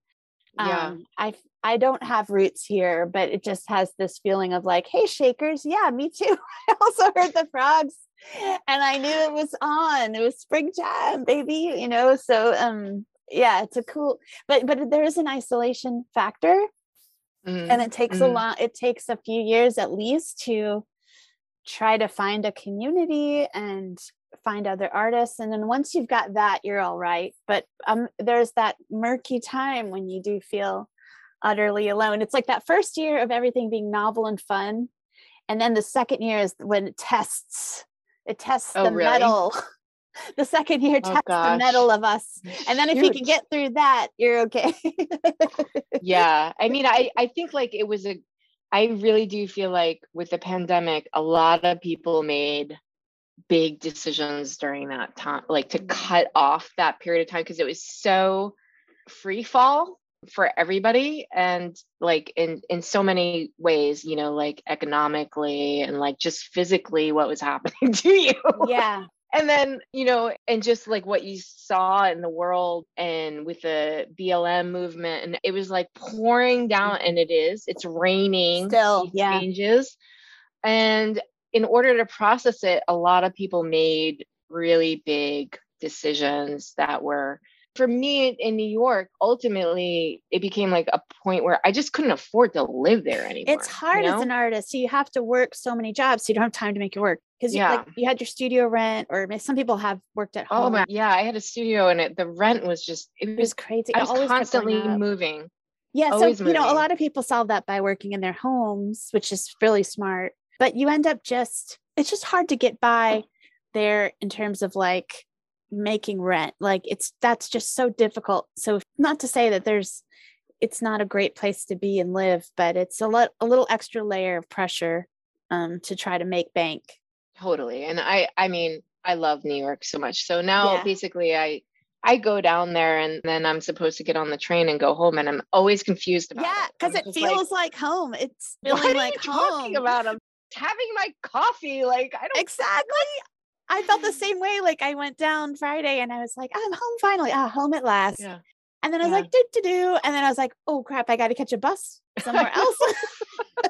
yeah. um i i don't have roots here but it just has this feeling of like hey shakers yeah me too *laughs* i also heard the frogs and I knew it was on. It was springtime, baby, you know. So um yeah, it's a cool but but there is an isolation factor. Mm-hmm. And it takes mm-hmm. a lot, it takes a few years at least to try to find a community and find other artists. And then once you've got that, you're all right. But um there's that murky time when you do feel utterly alone. It's like that first year of everything being novel and fun. And then the second year is when it tests it tests oh, the really? mettle. *laughs* the second year oh, tests the mettle of us. And then if you can get through that, you're okay. *laughs* yeah. I mean, I, I think like it was a, I really do feel like with the pandemic, a lot of people made big decisions during that time, like to mm. cut off that period of time because it was so free fall for everybody and like in in so many ways you know like economically and like just physically what was happening *laughs* to you yeah and then you know and just like what you saw in the world and with the blm movement and it was like pouring down mm-hmm. and it is it's raining still yeah. changes. And in order to process it a lot of people made really big decisions that were for me in New York, ultimately it became like a point where I just couldn't afford to live there anymore. It's hard you know? as an artist. So you have to work so many jobs. So you don't have time to make it work. Because yeah. you, like, you had your studio rent, or some people have worked at oh home. Oh my, yeah, I had a studio, and it, the rent was just it was, it was crazy. I was always constantly moving. Yeah, always so moving. you know, a lot of people solve that by working in their homes, which is really smart. But you end up just it's just hard to get by there in terms of like making rent like it's that's just so difficult so not to say that there's it's not a great place to be and live but it's a lot a little extra layer of pressure um to try to make bank totally and i i mean i love new york so much so now yeah. basically i I go down there and then I'm supposed to get on the train and go home, and I'm always confused about yeah, because it, it feels like, like, home. It's feeling what like are you home. Talking about I'm having my coffee. Like I don't exactly. I felt the same way. Like I went down Friday and I was like, I'm home finally. Ah, home at last. Yeah. And then I was yeah. like, do do do. And then I was like, oh crap, I got to catch a bus *laughs* somewhere else. *laughs*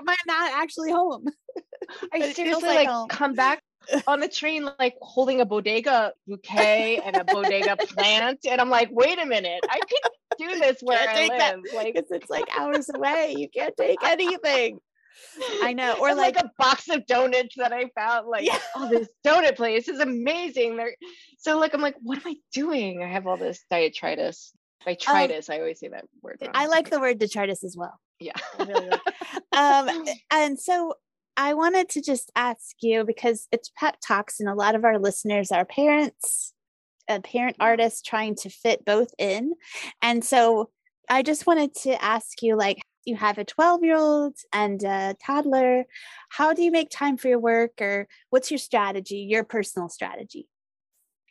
Am I not actually home? *laughs* I seriously like, like come back on the train like holding a bodega bouquet and a bodega plant and i'm like wait a minute i can do this where i live that, like it's like hours away you can't take anything I know. Or like, like, a box of donuts that I found, like, yeah. oh, this donut place is amazing. They're so like I'm like, what am I doing? I have all this diatritis. Detritus, um, I always say that word. Wrong. I like the word detritus as well. Yeah. Really like um, and so I wanted to just ask you because it's pep talks, and a lot of our listeners are parents, a parent artists trying to fit both in. And so I just wanted to ask you, like, you have a 12 year old and a toddler how do you make time for your work or what's your strategy your personal strategy?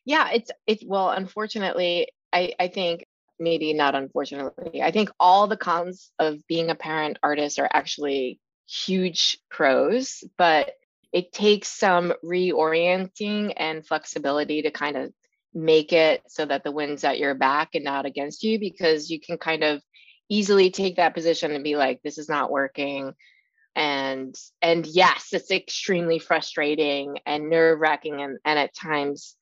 Yeah it's it's well unfortunately i i think maybe not unfortunately i think all the cons of being a parent artist are actually huge pros but it takes some reorienting and flexibility to kind of make it so that the wind's at your back and not against you because you can kind of easily take that position and be like this is not working. And and yes it's extremely frustrating and nerve-wracking and, and at times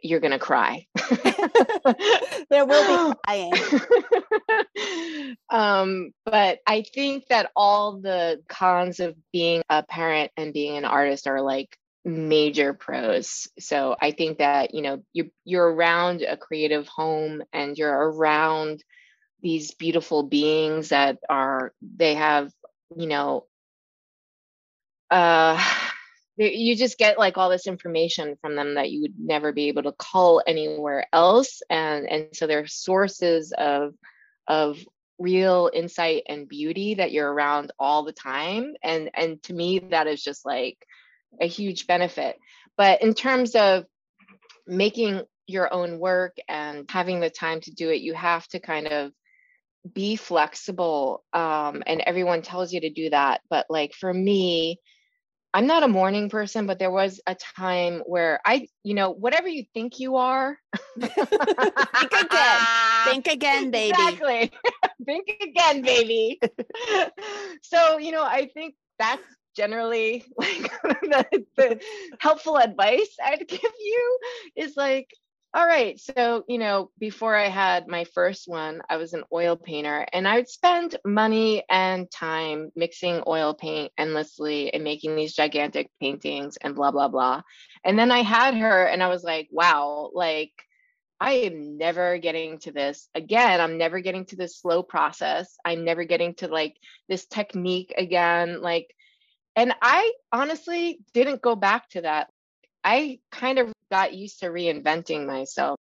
you're gonna cry. *laughs* There will be crying. *laughs* Um but i think that all the cons of being a parent and being an artist are like major pros. So I think that, you know, you're you're around a creative home and you're around these beautiful beings that are they have, you know, uh *sighs* you just get like all this information from them that you would never be able to call anywhere else. And and so they're sources of of real insight and beauty that you're around all the time. And and to me that is just like a huge benefit. But in terms of making your own work and having the time to do it you have to kind of be flexible um, and everyone tells you to do that but like for me I'm not a morning person, but there was a time where I, you know, whatever you think you are. *laughs* think again. Think again, baby. Exactly. *laughs* think again, baby. *laughs* so, you know, I think that's generally like the, the helpful advice I'd give you is like all right. So, you know, before I had my first one, I was an oil painter and I would spend money and time mixing oil paint endlessly and making these gigantic paintings and blah, blah, blah. And then I had her and I was like, wow, like I am never getting to this again. I'm never getting to this slow process. I'm never getting to like this technique again. Like, and I honestly didn't go back to that. I kind of got used to reinventing myself.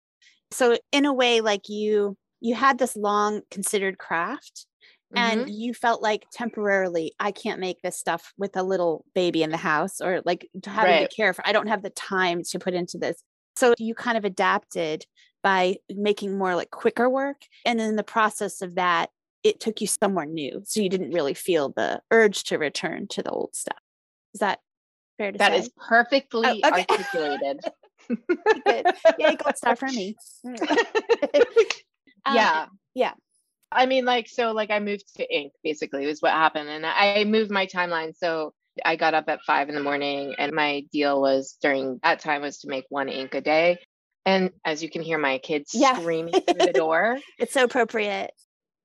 So in a way like you you had this long considered craft and mm-hmm. you felt like temporarily I can't make this stuff with a little baby in the house or like having right. to care for I don't have the time to put into this. So you kind of adapted by making more like quicker work and in the process of that it took you somewhere new so you didn't really feel the urge to return to the old stuff. Is that fair to that say? That is perfectly oh, okay. articulated. *laughs* Good. Yay, gold star for me. *laughs* um, yeah. Yeah. I mean, like, so like I moved to ink basically was what happened. And I moved my timeline. So I got up at five in the morning and my deal was during that time was to make one ink a day. And as you can hear my kids yeah. screaming through the door. *laughs* it's so appropriate.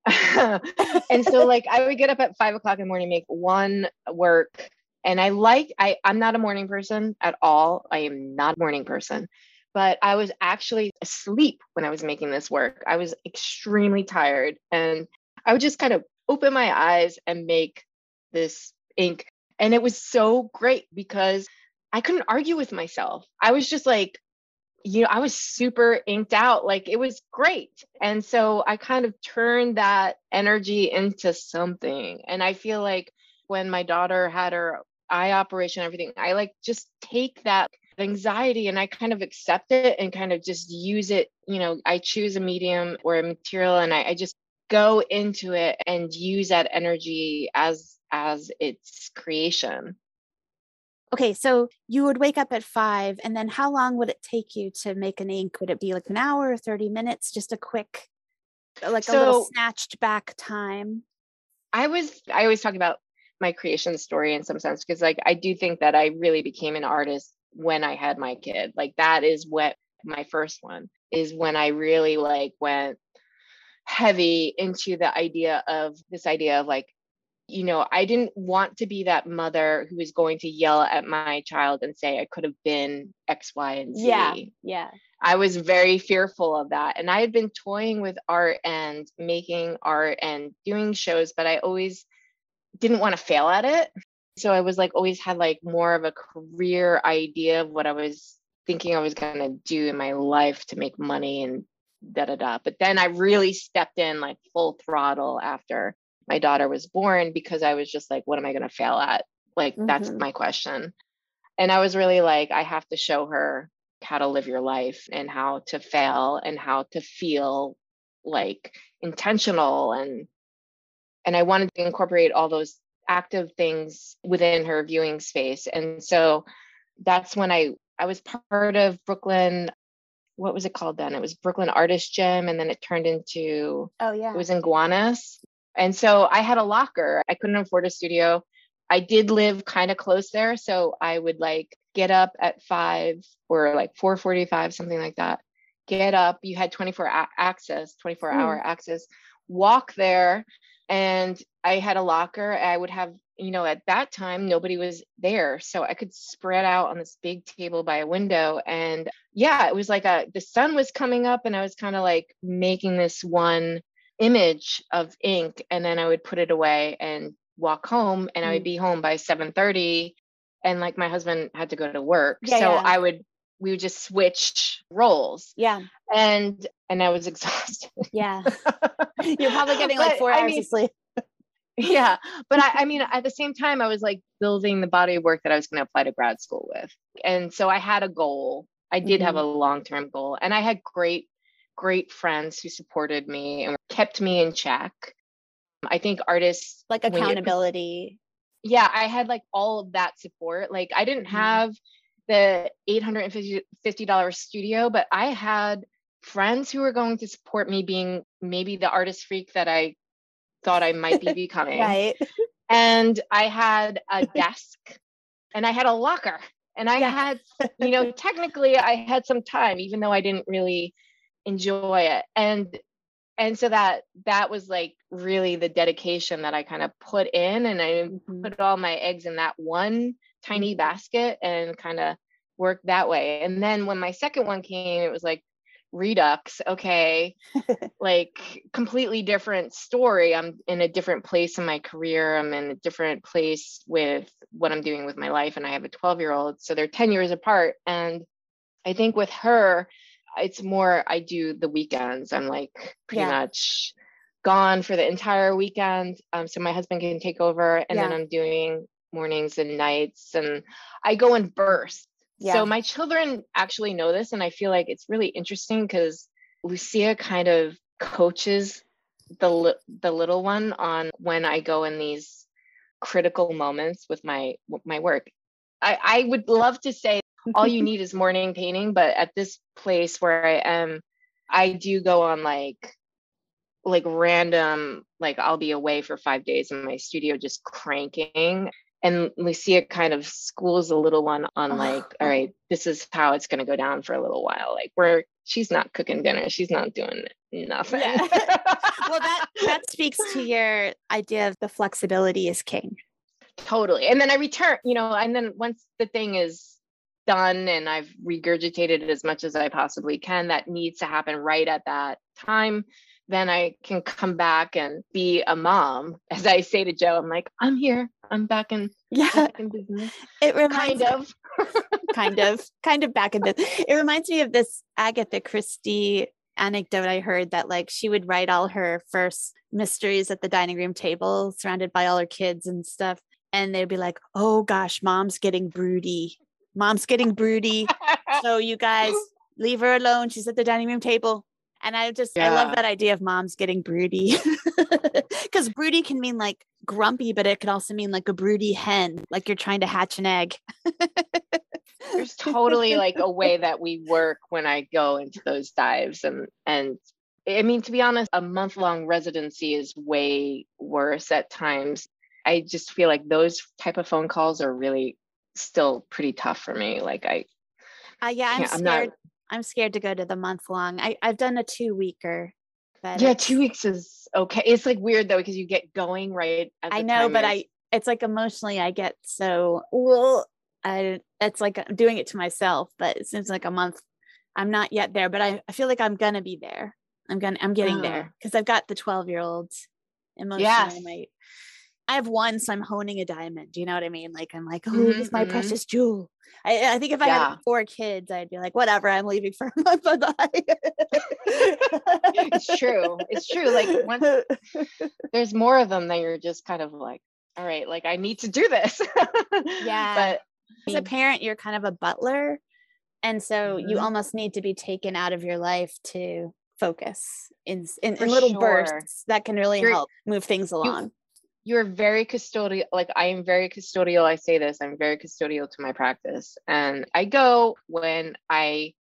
and so like I would get up at five o'clock in the morning, make one work and I like I I'm not a morning person at all. I am not a morning person. But I was actually asleep when I was making this work. I was extremely tired and I would just kind of open my eyes and make this ink and it was so great because I couldn't argue with myself. I was just like you know, I was super inked out. Like it was great. And so I kind of turned that energy into something. And I feel like when my daughter had her eye operation, everything, I like just take that anxiety and I kind of accept it and kind of just use it. You know, I choose a medium or a material and I, I just go into it and use that energy as as its creation. Okay, so you would wake up at five, and then how long would it take you to make an ink? Would it be like an hour or 30 minutes? Just a quick, like so, a little snatched back time? I was, I always talk about my creation story in some sense because like I do think that I really became an artist when I had my kid. Like that is what my first one is when I really like went heavy into the idea of this idea of like you know, I didn't want to be that mother who was going to yell at my child and say I could have been X, Y, and Z. Yeah. Yeah. I was very fearful of that. And I had been toying with art and making art and doing shows, but I always didn't want to fail at it. So I was like always had like more of a career idea of what I was thinking I was going to do in my life to make money and da da da. But then I really stepped in like full throttle after my daughter was born because I was just like, what am I going to fail at? Like, mm-hmm. that's my question. And I was really like, I have to show her how to live your life and how to fail and how to feel like intentional and and I wanted to incorporate all those active things within her viewing space. And so that's when I I was part of Brooklyn what was it called then? It was Brooklyn Artist Gym and then it turned into Oh yeah. It was in Gowanus. And so I had a locker. I couldn't afford a studio. I did live kind of close there, so I would like get up at 5 or like 4:45 something like that. Get up, you had 24 a- access, 24 hour mm. access. Walk there, and I had a locker. I would have you know, at that time, nobody was there. So I could spread out on this big table by a window. And yeah, it was like a, the sun was coming up and I was kind of like making this one image of ink. And then I would put it away and walk home and I would mm. be home by 7 30. And like my husband had to go to work. Yeah, so yeah. I would, we would just switch roles. Yeah. And, and I was *laughs* exhausted. Yeah. *laughs* You're probably getting like four hours mean, of sleep *laughs* yeah but I, I mean at the same time i was like building the body of work that i was going to apply to grad school with and so i had a goal i did mm-hmm. have a long-term goal and i had great great friends who supported me and kept me in check i think artists like accountability yeah i had like all of that support like i didn't mm-hmm. The $850 studio but i had friends who were going to support me being maybe the artist freak that i thought I might be *laughs* becoming. right. And I had a desk and I had a locker and I yeah. had, you know, *laughs* technically I had some time, even though I didn't really enjoy it. And and so that that was like really the dedication that I kind of put in and I mm-hmm. put all my eggs in that one tiny mm-hmm. basket and kind of worked that way. And then when my second one came, it was like, redux okay *laughs* like completely different story i'm in a different place in my career i'm in a different place with what i'm doing with my life and i have a 12 year old so they're 10 years apart and i think with her it's more i do the weekends i'm like pretty yeah. much gone for the entire weekend um, so my husband can take over and yeah. then i'm doing mornings and nights and i go in bursts yeah. So my children actually know this, and I feel like it's really interesting because Lucia kind of coaches the the little one on when I go in these critical moments with my my work. I, I would love to say all you *laughs* need is morning painting, but at this place where I am, I do go on like like random like I'll be away for five days in my studio just cranking and Lucia kind of schools the little one on *sighs* like, all right, this is how it's going to go down for a little while. Like where she's not cooking dinner, she's not doing nothing. Yeah. *laughs* well, that that speaks to your idea of the flexibility is king. Totally. And then I return, you know, and then once the thing is done and I've regurgitated it as much as I possibly can, that needs to happen right at that time then I can come back and be a mom. *laughs* As I say to Joe, I'm like, I'm here. I'm back in, yeah. Back in business. It reminds kind of. *laughs* kind of, kind of back in business. It reminds me of this Agatha Christie anecdote I heard that like she would write all her first mysteries at the dining room table, surrounded by all her kids and stuff. And they'd be like, oh gosh, mom's getting broody. Mom's getting broody. *laughs* so you guys leave her alone. She's at the dining room table and I just, yeah. I love that idea of moms getting broody *laughs* because broody can mean like grumpy, but it can also mean like a broody hen, like you're trying to hatch an egg. There's totally like a way *laughs* that we work when I go into those dives. And, and I mean, to be honest, a month long residency is way worse at times. I just feel like those type of phone calls are really still pretty tough for me. Like I, uh, yeah, I'm scared. I'm not, I'm scared to go to the month long. I, I've done a two weeker. yeah, two weeks is okay. It's like weird though because you get going right. I know, but I it's like emotionally I get so well. I it's like I'm doing it to myself, but it seems like a month. I'm not yet there, but I, I feel like I'm gonna be there. I'm gonna I'm getting there because I've got the 12 year olds emotionally. Yes. I have one, so I'm honing a diamond. Do you know what I mean? Like I'm like, oh, mm-hmm, this my mm-hmm. precious jewel. I, I, think if I yeah. had four kids, I'd be like, whatever, I'm leaving for a month. it's true. It's true. Like once *laughs* there's more of them, then you're just kind of like, all right, like I need to do this. *laughs* yeah. But as a parent, you're kind of a butler. And so mm-hmm. you almost need to be taken out of your life to focus in in, in little sure. bursts that can really you're, help move things along you're very custodial like i am very custodial i say this i'm very custodial to my practice and i go when i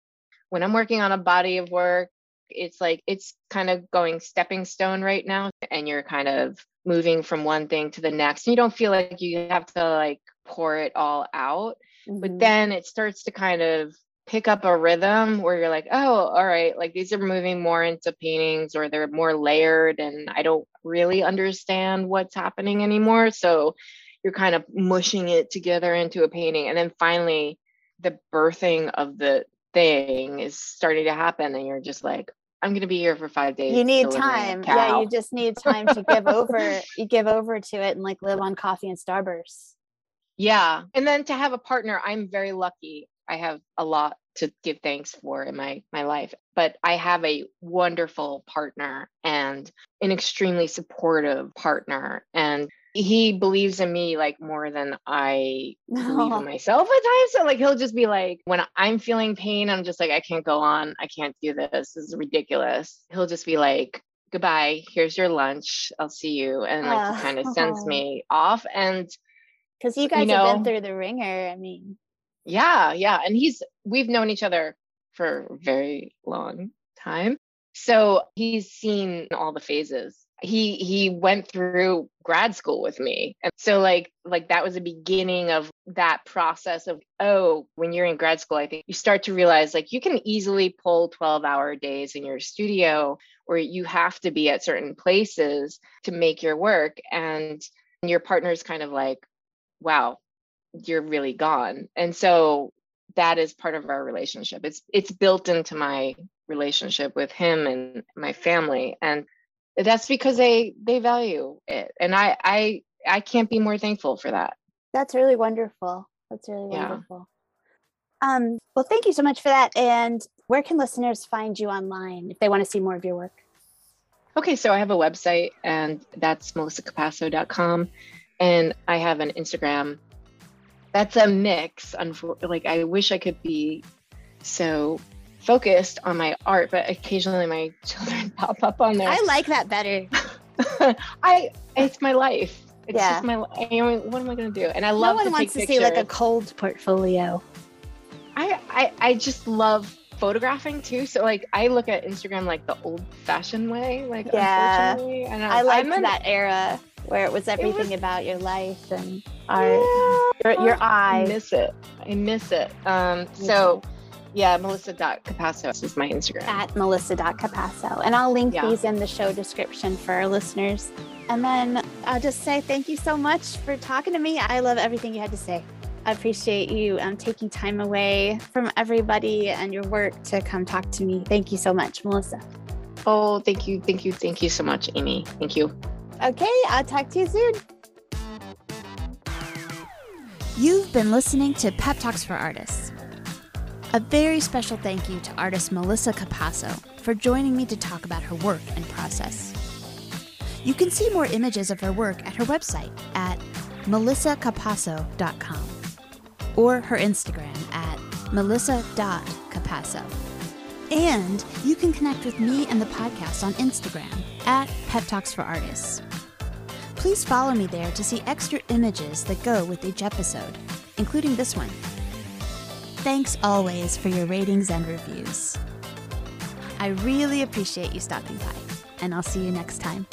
when i'm working on a body of work it's like it's kind of going stepping stone right now and you're kind of moving from one thing to the next and you don't feel like you have to like pour it all out mm-hmm. but then it starts to kind of pick up a rhythm where you're like, oh, all right, like these are moving more into paintings or they're more layered and I don't really understand what's happening anymore. So you're kind of mushing it together into a painting and then finally the birthing of the thing is starting to happen and you're just like i'm going to be here for five days you need time. Yeah you just need time to give over you give over to it and like live on coffee and starburst. Yeah and then to have a partner i'm very lucky i have a lot to give thanks for in my my life but i have a wonderful partner and an extremely supportive partner and he believes in me like more than I believe in *laughs* myself at times. So like he'll just be like, when I'm feeling pain, I'm just like, I can't go on. I can't do this. This is ridiculous. He'll just be like, goodbye. Here's your lunch. I'll see you. And like uh, he kind of sends *laughs* me off. And because you guys you know, have been through the ringer. I mean, yeah, yeah. And he's we've known each other for a very long time. So he's seen all the phases he he went through grad school with me and so like like that was the beginning of that process of oh when you're in grad school i think you start to realize like you can easily pull 12 hour days in your studio where you have to be at certain places to make your work and your partner's kind of like wow you're really gone. And so that is part of our relationship. It's it's built into my relationship with him and my family. And that's because they they value it. And i i i can't be more thankful for that. That's really wonderful. That's really yeah. wonderful. Um well thank you so much for that. And where can listeners find you online if they want to see more of your work? Okay so i have a website and that's melissacapasso.com and i have an instagram that's a mix like i wish i could be so focused on my art, but occasionally my *laughs* children pop up on there. I like that better. *laughs* I it's my life. It's yeah. just my I mean, what am I gonna do? And I love no one wants to see like a cold portfolio. I, I I just love photographing too. So like I look at Instagram like the old fashioned way. Like yeah, unfortunately. And I, I liked that era where it was everything it was, about your life and art. Yeah, your, your eye. I miss it. I miss it. Um so yeah, melissa.capasso is my Instagram. At melissa.capasso. And I'll link yeah. these in the show description for our listeners. And then I'll just say thank you so much for talking to me. I love everything you had to say. I appreciate you um, taking time away from everybody and your work to come talk to me. Thank you so much, Melissa. Oh, thank you. Thank you. Thank you so much, Amy. Thank you. Okay, I'll talk to you soon. You've been listening to Pep Talks for Artists. A very special thank you to artist Melissa Capasso for joining me to talk about her work and process. You can see more images of her work at her website at melissacapasso.com or her Instagram at melissa.capasso. And you can connect with me and the podcast on Instagram at Pep Talks for Artists. Please follow me there to see extra images that go with each episode, including this one. Thanks always for your ratings and reviews. I really appreciate you stopping by, and I'll see you next time.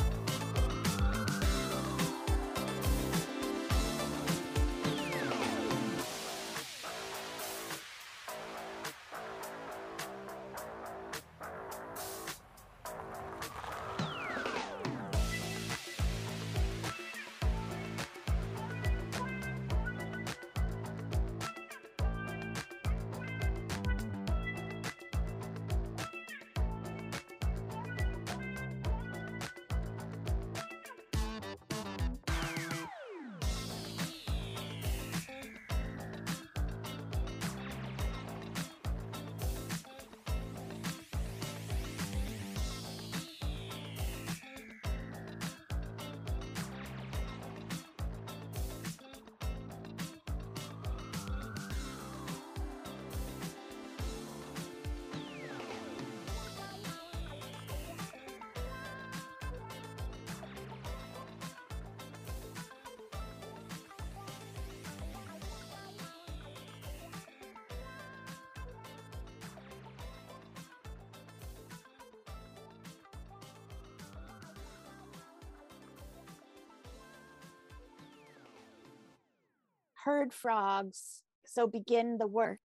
Frogs, so begin the work.